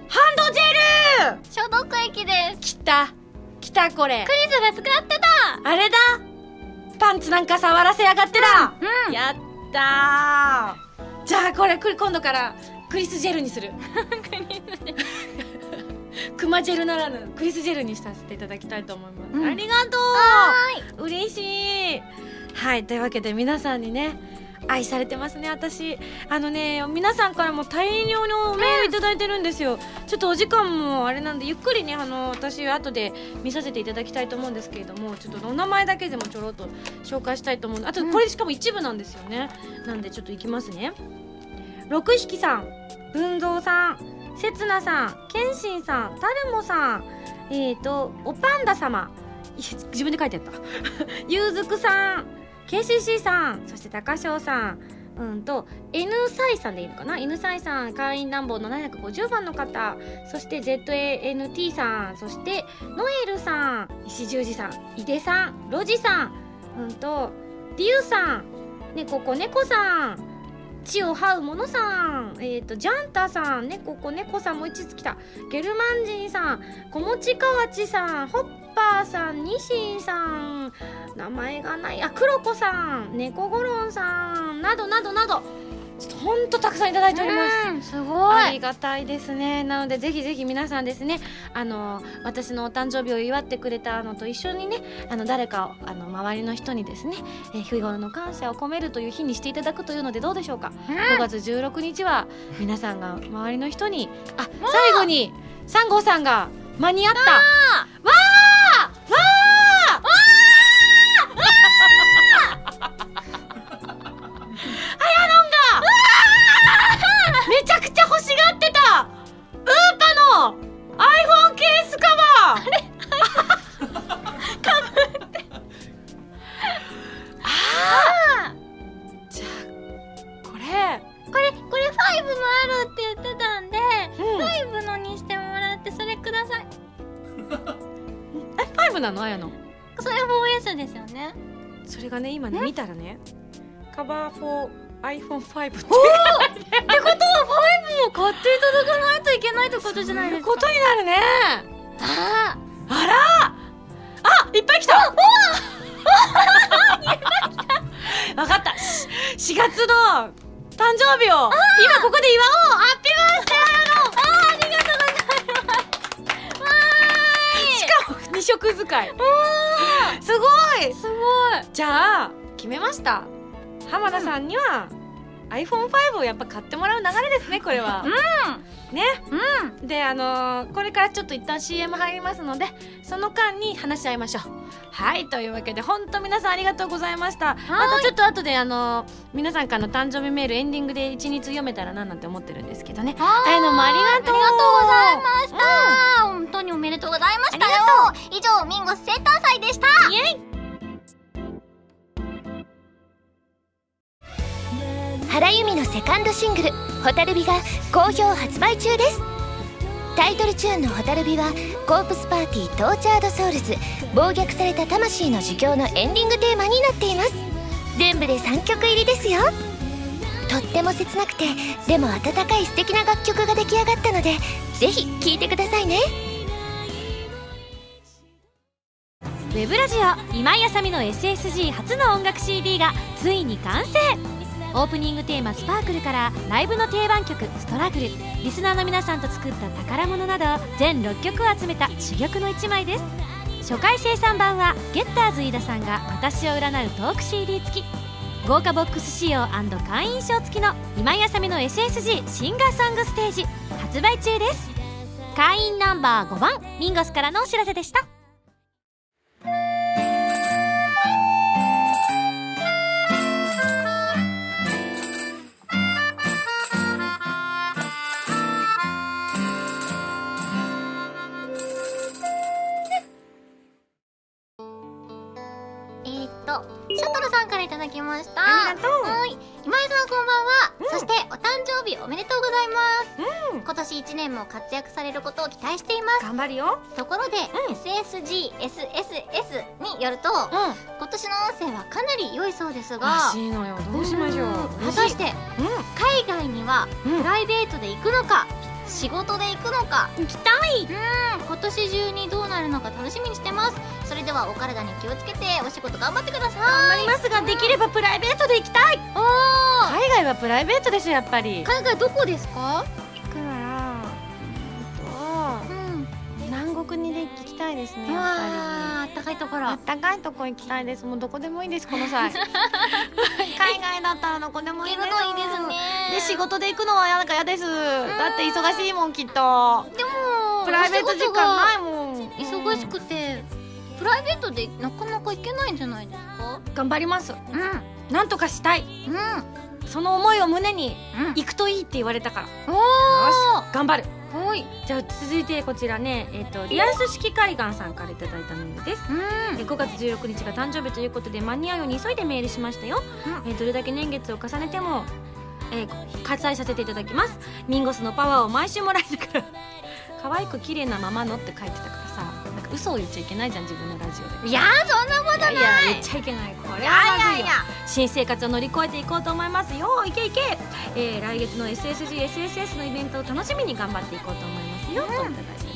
ハンドジェル！消毒液です。きた。きたこれ。クリスが使ってた。あれだ。パンツなんか触らせやがってだ、うんやったー。じゃあこれく今度からクリスジェルにする。<laughs> クマジェルならぬクリスジェルにさせていただきたいと思います、うん。ありがとう。嬉しい。はいというわけで皆さんにね愛されてますね私。あのね皆さんからも大量のメールいただいてるんですよ、ちょっとお時間もあれなんでゆっくりねあの私後で見させていただきたいと思うんですけれどもちょっとお名前だけでもちょろっと紹介したいと思うあとこれしかも一部なんですよね、なんでちょっといきますね。六匹さん文蔵さんせつなさんけんしんさんたるもさんえーとおパンダ様。自分で書いてあった。<laughs> ゆうずくさん KCC さんそして高翔さんうんと N サイさんでいいのかな？N サイさん会員ナンバー750番の方。そして ZANT さんそしてノエルさん石十字さん井出さんロジさんうんとリュウさんねここ猫さん血を這うものさん、えー、とジャンタさん、ねここ猫さんもう一つ来た、ゲルマン人さん、小持川内さん、ホッパーさん、ニシンさん、名前がない、あ、クロコさん、猫ゴロンさん、などなどなど、ちょっとほんとたくさんいただいております。うんすごい。ありがたいですね。なのでぜひぜひ皆さんですねあの私のお誕生日を祝ってくれたのと一緒にねあの誰かをあの周りの人にですね、えー日頃の感謝を込めるという日にしていただくというのでどうでしょうか、5月16日は皆さんが周りの人にあ最後に3号さんが間に合った見たらねカバー for iPhone5 ってってことは5も買っていただかないといけないってことじゃないですか？ことになるね。ああら！あいっぱい来た！わ！<laughs> かった。し4月の誕生日を今ここで祝おう。ハッピー！バースデーありがとうございます。わーいしかも2色使い。すごい！すごい。じゃあ決めました。浜田さんには iPhone5 をやっぱ買ってもらう流れですねこれは。ね。うん。であのーこれからちょっと一旦 CM 入りますのでその間に話し合いましょう。はいというわけで本当皆さんありがとうございました。またちょっと後であのー皆さんからの誕生日メールエンディングで一日読めたらななんて思ってるんですけどね。ああいうのもありがとう。ありがとうございました、本当におめでとうございましたよ。以上ミンゴス生誕祭でした原由美のセカンドシングル「蛍火」が好評発売中です。タイトルチューンの「蛍火」は Corpse Party Tortured Souls 暴虐された魂の呪叫のエンディングテーマになっています。全部で3曲入りですよ。とっても切なくてでも温かい素敵な楽曲が出来上がったのでぜひ聴いてくださいね。ウェブラジオ今井あさみの SSG 初の音楽 CD がついに完成。オープニングテーマ「スパークルからライブの定番曲「ストラグル」リスナーの皆さんと作った宝物など全6曲を集めた珠玉の一枚です。初回生産版はゲッターズ飯田さんが私を占うトーク CD 付き。豪華ボックス仕様会員証付きの今井あさみの SSG シンガーソングステージ発売中です。会員ナンバー5番ミンゴスからのお知らせでした。だきました。ありがとう。はい。今井さんこんばんは、そしてお誕生日おめでとうございます、今年1年も活躍されることを期待しています。頑張るよ。ところで、うん。SSGSSS によると、うん。今年の音声はかなり良いそうですがらしいのよ。どうしましょう。果たして海外にはうん。プライベートで行くのか、仕事で行くのか。行きたい。うん。今年中にどうなるのか楽しみにしてます。それではお体に気をつけてお仕事頑張ってください。頑張りますができればプライベートで行きたい。おー。海外はプライベートですよやっぱり。海外どこですか？行くならうん。えっと南国にで行きたいですねやっわああったかいところ。ぱりあったかいとこ行きたいです。もうどこでもいいですこの際。<laughs> 海外だったらどこでもいいです。いいですね。で仕事で行くのはなんか嫌です。だって忙しいもんきっと。でもプライベート時間ないもん。忙しくてプライベートでなかなか行けないんじゃないですか？頑張ります。うん。なんとかしたい。うん。その思いを胸にうん。行くといいって言われたから。お頑張る。ーはい。じゃあ続いてこちらねえっ、とリアス式海岸さんからいただいたメールです。うん。え5月16日が誕生日ということで間に合うように急いでメールしましたよ、えーどれだけ年月を重ねても、えー割愛させていただきます。ミンゴスのパワーを毎週もらいながら。可愛く綺麗なままのって書いてたからさ。なんか嘘を言っちゃいけないじゃん自分のラジオで。いやーそんなことない。いやいや言っちゃいけない。これはまずいよ。新生活を乗り越えていこうと思います。よいけいけ、えー来月の SSGSSS のイベントを楽しみに頑張っていこうと思いますよ、といただいてますね。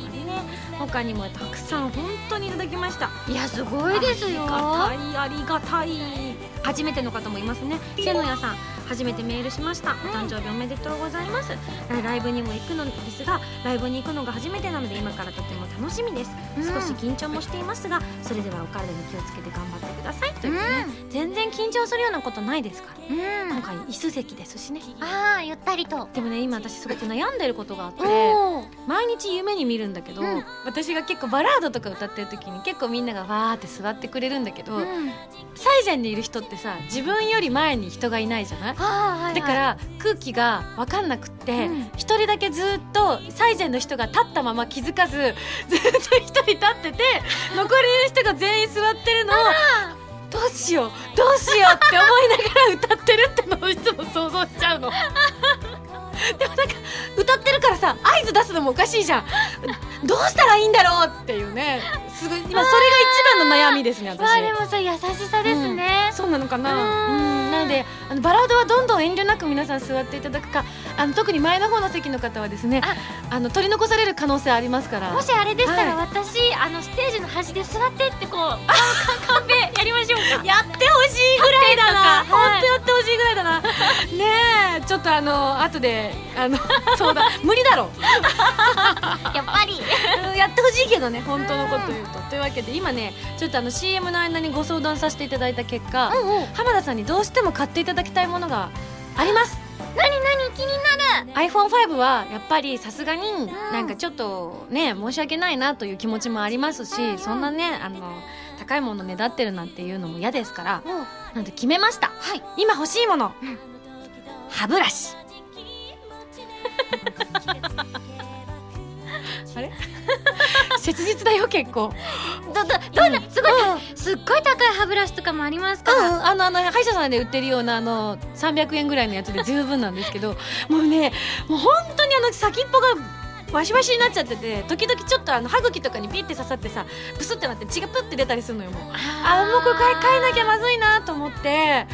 他にもたくさん本当にいただきました。いやすごいですよ。ありがたいありがたい。初めての方もいますね。せのやさん初めてメールしました。お誕生日おめでとうございます。えライブにも行くのですがライブに行くのが初めてなので今からとても楽しみです、うん。少し緊張もしていますがそれではお体に気をつけて頑張ってくださいというね、全然緊張するようなことないですからうん。今回椅子席ですしねああゆったりと。でもね今私すごく悩んでることがあって毎日夢に見るんだけど、うん。私が結構バラードとか歌ってる時に結構みんながわーって座ってくれるんだけど、うん。最前にいる人ってさ自分より前に人がいないじゃない？だから空気が分かんなくってうん。一、人だけずっと最前の人が立ったまま気づかずずっと一人立ってて <laughs> 残りの人が全員座ってるのをどうしようどうしようって思いながら歌ってるってのをいつも想像しちゃうの。<laughs> でもなんか歌ってるからさ合図出すのもおかしいじゃん。<laughs> どうしたらいいんだろうっていうね。すごい今それが一番の悩みですね私。まあでもさ優しさですね、そうなのかな。ううんん。なのであのバラードはどんどん遠慮なく皆さん座っていただくかあの特に前の方の席の方はですねあの取り残される可能性ありますから。もしあれでしたらは私、あのステージの端で座ってってこう <laughs> カンカンペやりましょうか。やってほしいぐらいだな。<laughs> 本当やってほしいぐらいだな。ねえちょっとあの後であのそうだ無理だろ <laughs> やっぱり。うんやってほしいけどね本当のこと言うと。というわけで今ねちょっとあの CM の間にご相談させていただいた結果、浜田さんにどうしても買っていただきたいものがあります。何何気になる。iPhone5 はやっぱりさすがになんかちょっとね申し訳ないなという気持ちもありますし、そんなねあの高いものねだってるなんていうのも嫌ですからなんで決めました、今欲しいもの、歯ブラシ <laughs> 切実だよ結構。どどどんなすごい、すっごい高い歯ブラシとかもありますから、うん、あのあの歯医者さんで売ってるようなあの300円ぐらいのやつで十分なんですけど <laughs> もうねもう本当にあの先っぽがワシワシになっちゃってて時々ちょっとあの歯茎とかにピッて刺さってさプスってなって血がプッて出たりするのよもう。あもうこれ買い替えなきゃまずいなと思って。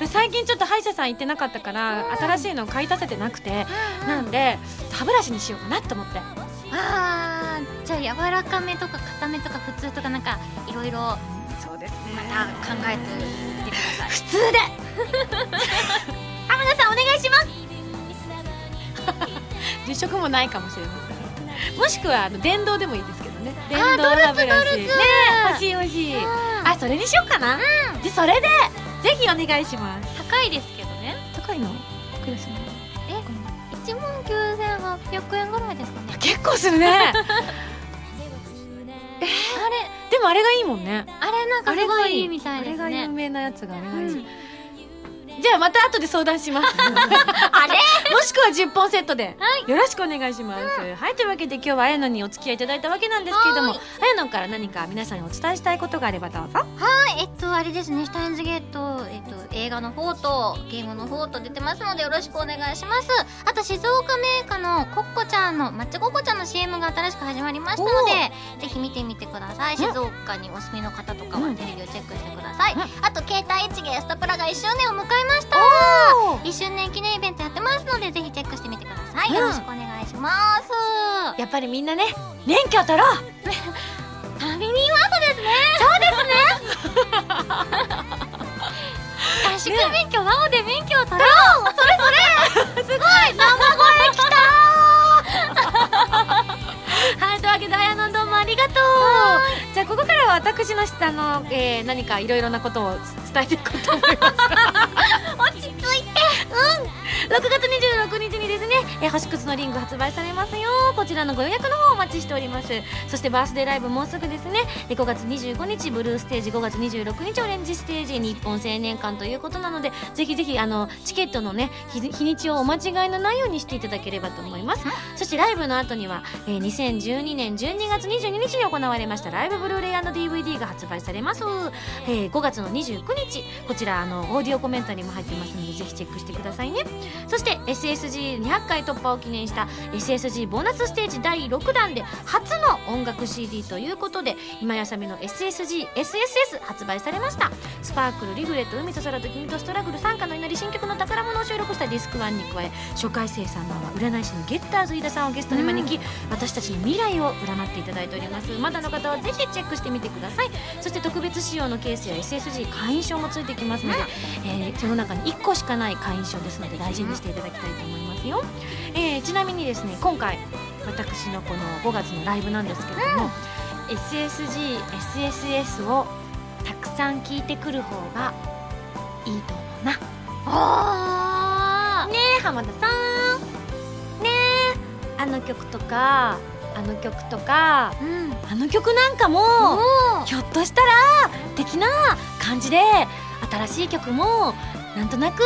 で最近ちょっと歯医者さん行ってなかったから新しいの買い足せてなくて。なんで歯ブラシにしようかなと思ってあーじゃあ柔らかめとか硬めとか普通とかなんかいろいろそうですね。また考えてみてください。普通で。浜田さんお願いします。実食もないかもしれません。もしくはあの電動でもいいですけどね。電動歯ブラシ。ドルツね欲しい欲しい。あそれにしようかな、でそれでぜひお願いします。高いですけどね。高いの？いくらするの？1万9800円ぐらいですかね結構するね。<laughs> あれでもあれがいいもんね。あれなんかすごいいい。みたいですあれが有ね名なやつがあれがいい、じゃあまた後で相談します。<laughs> あれ？もしくは10本セットで、よろしくお願いします、はいというわけで今日はあやのにお付き合いいただいたわけなんですけれどもはあやのから何か皆さんにお伝えしたいことがあればどうぞ。はいえっとあれですねシュタインズゲート、えっと、映画の方とゲームの方と出てますのでよろしくお願いします。あと静岡メーカーのコッコちゃんの抹茶コッコちゃんの CM が新しく始まりましたのでぜひ見てみてください。静岡にお住みの方とかはテレビをチェックしてください、あと携帯一芸スタプラが1周年を迎えました。1周年記念イベントやってますのでぜひチェックしてみてください、うん。よろしくお願いします。やっぱりみんなね免許取ろう。<laughs> ファミリーマートですね。そうですね。<laughs> 合宿免許ワオで免許を取ろう。それそれ。<laughs> すごい。生声。きたりがとう。じゃあここからは私の下の、えー、何かいろいろなことを伝えていこうと思います。<laughs> 落ち着いて。6月26日ね、えー、星屑のリング発売されますよ。こちらのご予約の方お待ちしております。そしてバースデーライブもうすぐですね。えー5月25日ブルーステージ5月26日オレンジステージ日本青年館ということなのでぜひぜひあのチケットのね日日にちをお間違いのないようにしていただければと思います。そしてライブの後には、えー2012年12月22日に行われましたライブブルーレイ &DVD が発売されます、えー5月の29日こちらあのオーディオコメンタリーも入ってますのでぜひチェックしてくださいね。そして SSG200 回突破を記念した SSG ボーナスステージ第6弾で初の音楽 CD ということで今やさみの SSGSSS 発売されました。スパークルリグレット海と空と君とストラグル参加の祈り新曲の宝物を収録したディスク1に加え初回生産のは占い師のゲッターズ飯田さんをゲストに招き、私たちの未来を占っていただいております。まだの方はぜひチェックしてみてください。そして特別仕様のケースや SSG 会員証もついてきますので、えーその中に1個しかない会員証ですので大事にしていただきたいと思いますよ、えーちなみにですね今回私のこの5月のライブなんですけれども、SSGSSS をたくさん聞いてくる方がいいと思うな。あねえ浜田さん。ねえあの曲とかあの曲とかーうん。あの曲なんかもおひょっとしたら的な感じで新しい曲もなんとなく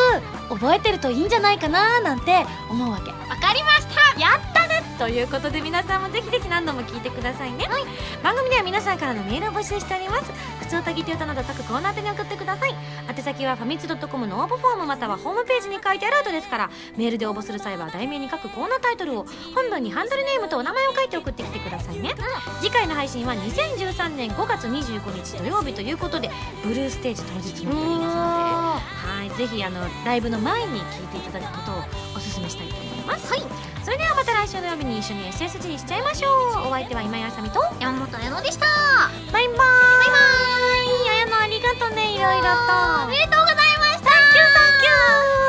覚えてるといいんじゃないかななんて思うわけ。わかりました。やったねということで皆さんもぜひぜひ何度も聞いてくださいね、番組では皆さんからのメールを募集しております。普通たぎと歌など各コーナー宛てに送ってください。宛先はファミツドットコムの応募フォームまたはホームページに書いてあるアドレスから。メールで応募する際は題名に書くコーナータイトルを本文にハンドルネームとお名前を書いて送ってきてくださいね、次回の配信は2013年5月25日土曜日ということでブルーステージ当日になりますので。はいぜひあのライブの前に聞いていただくことをお勧めしたいと思いますます。はい。それではまた来週の土曜日に一緒に SSG しちゃいましょう。お相手は今井麻美と山本彩乃でした。バイバイ。バイバイ。彩乃ありがとねいろいろと。おめでとうございました。サンキューサンキュー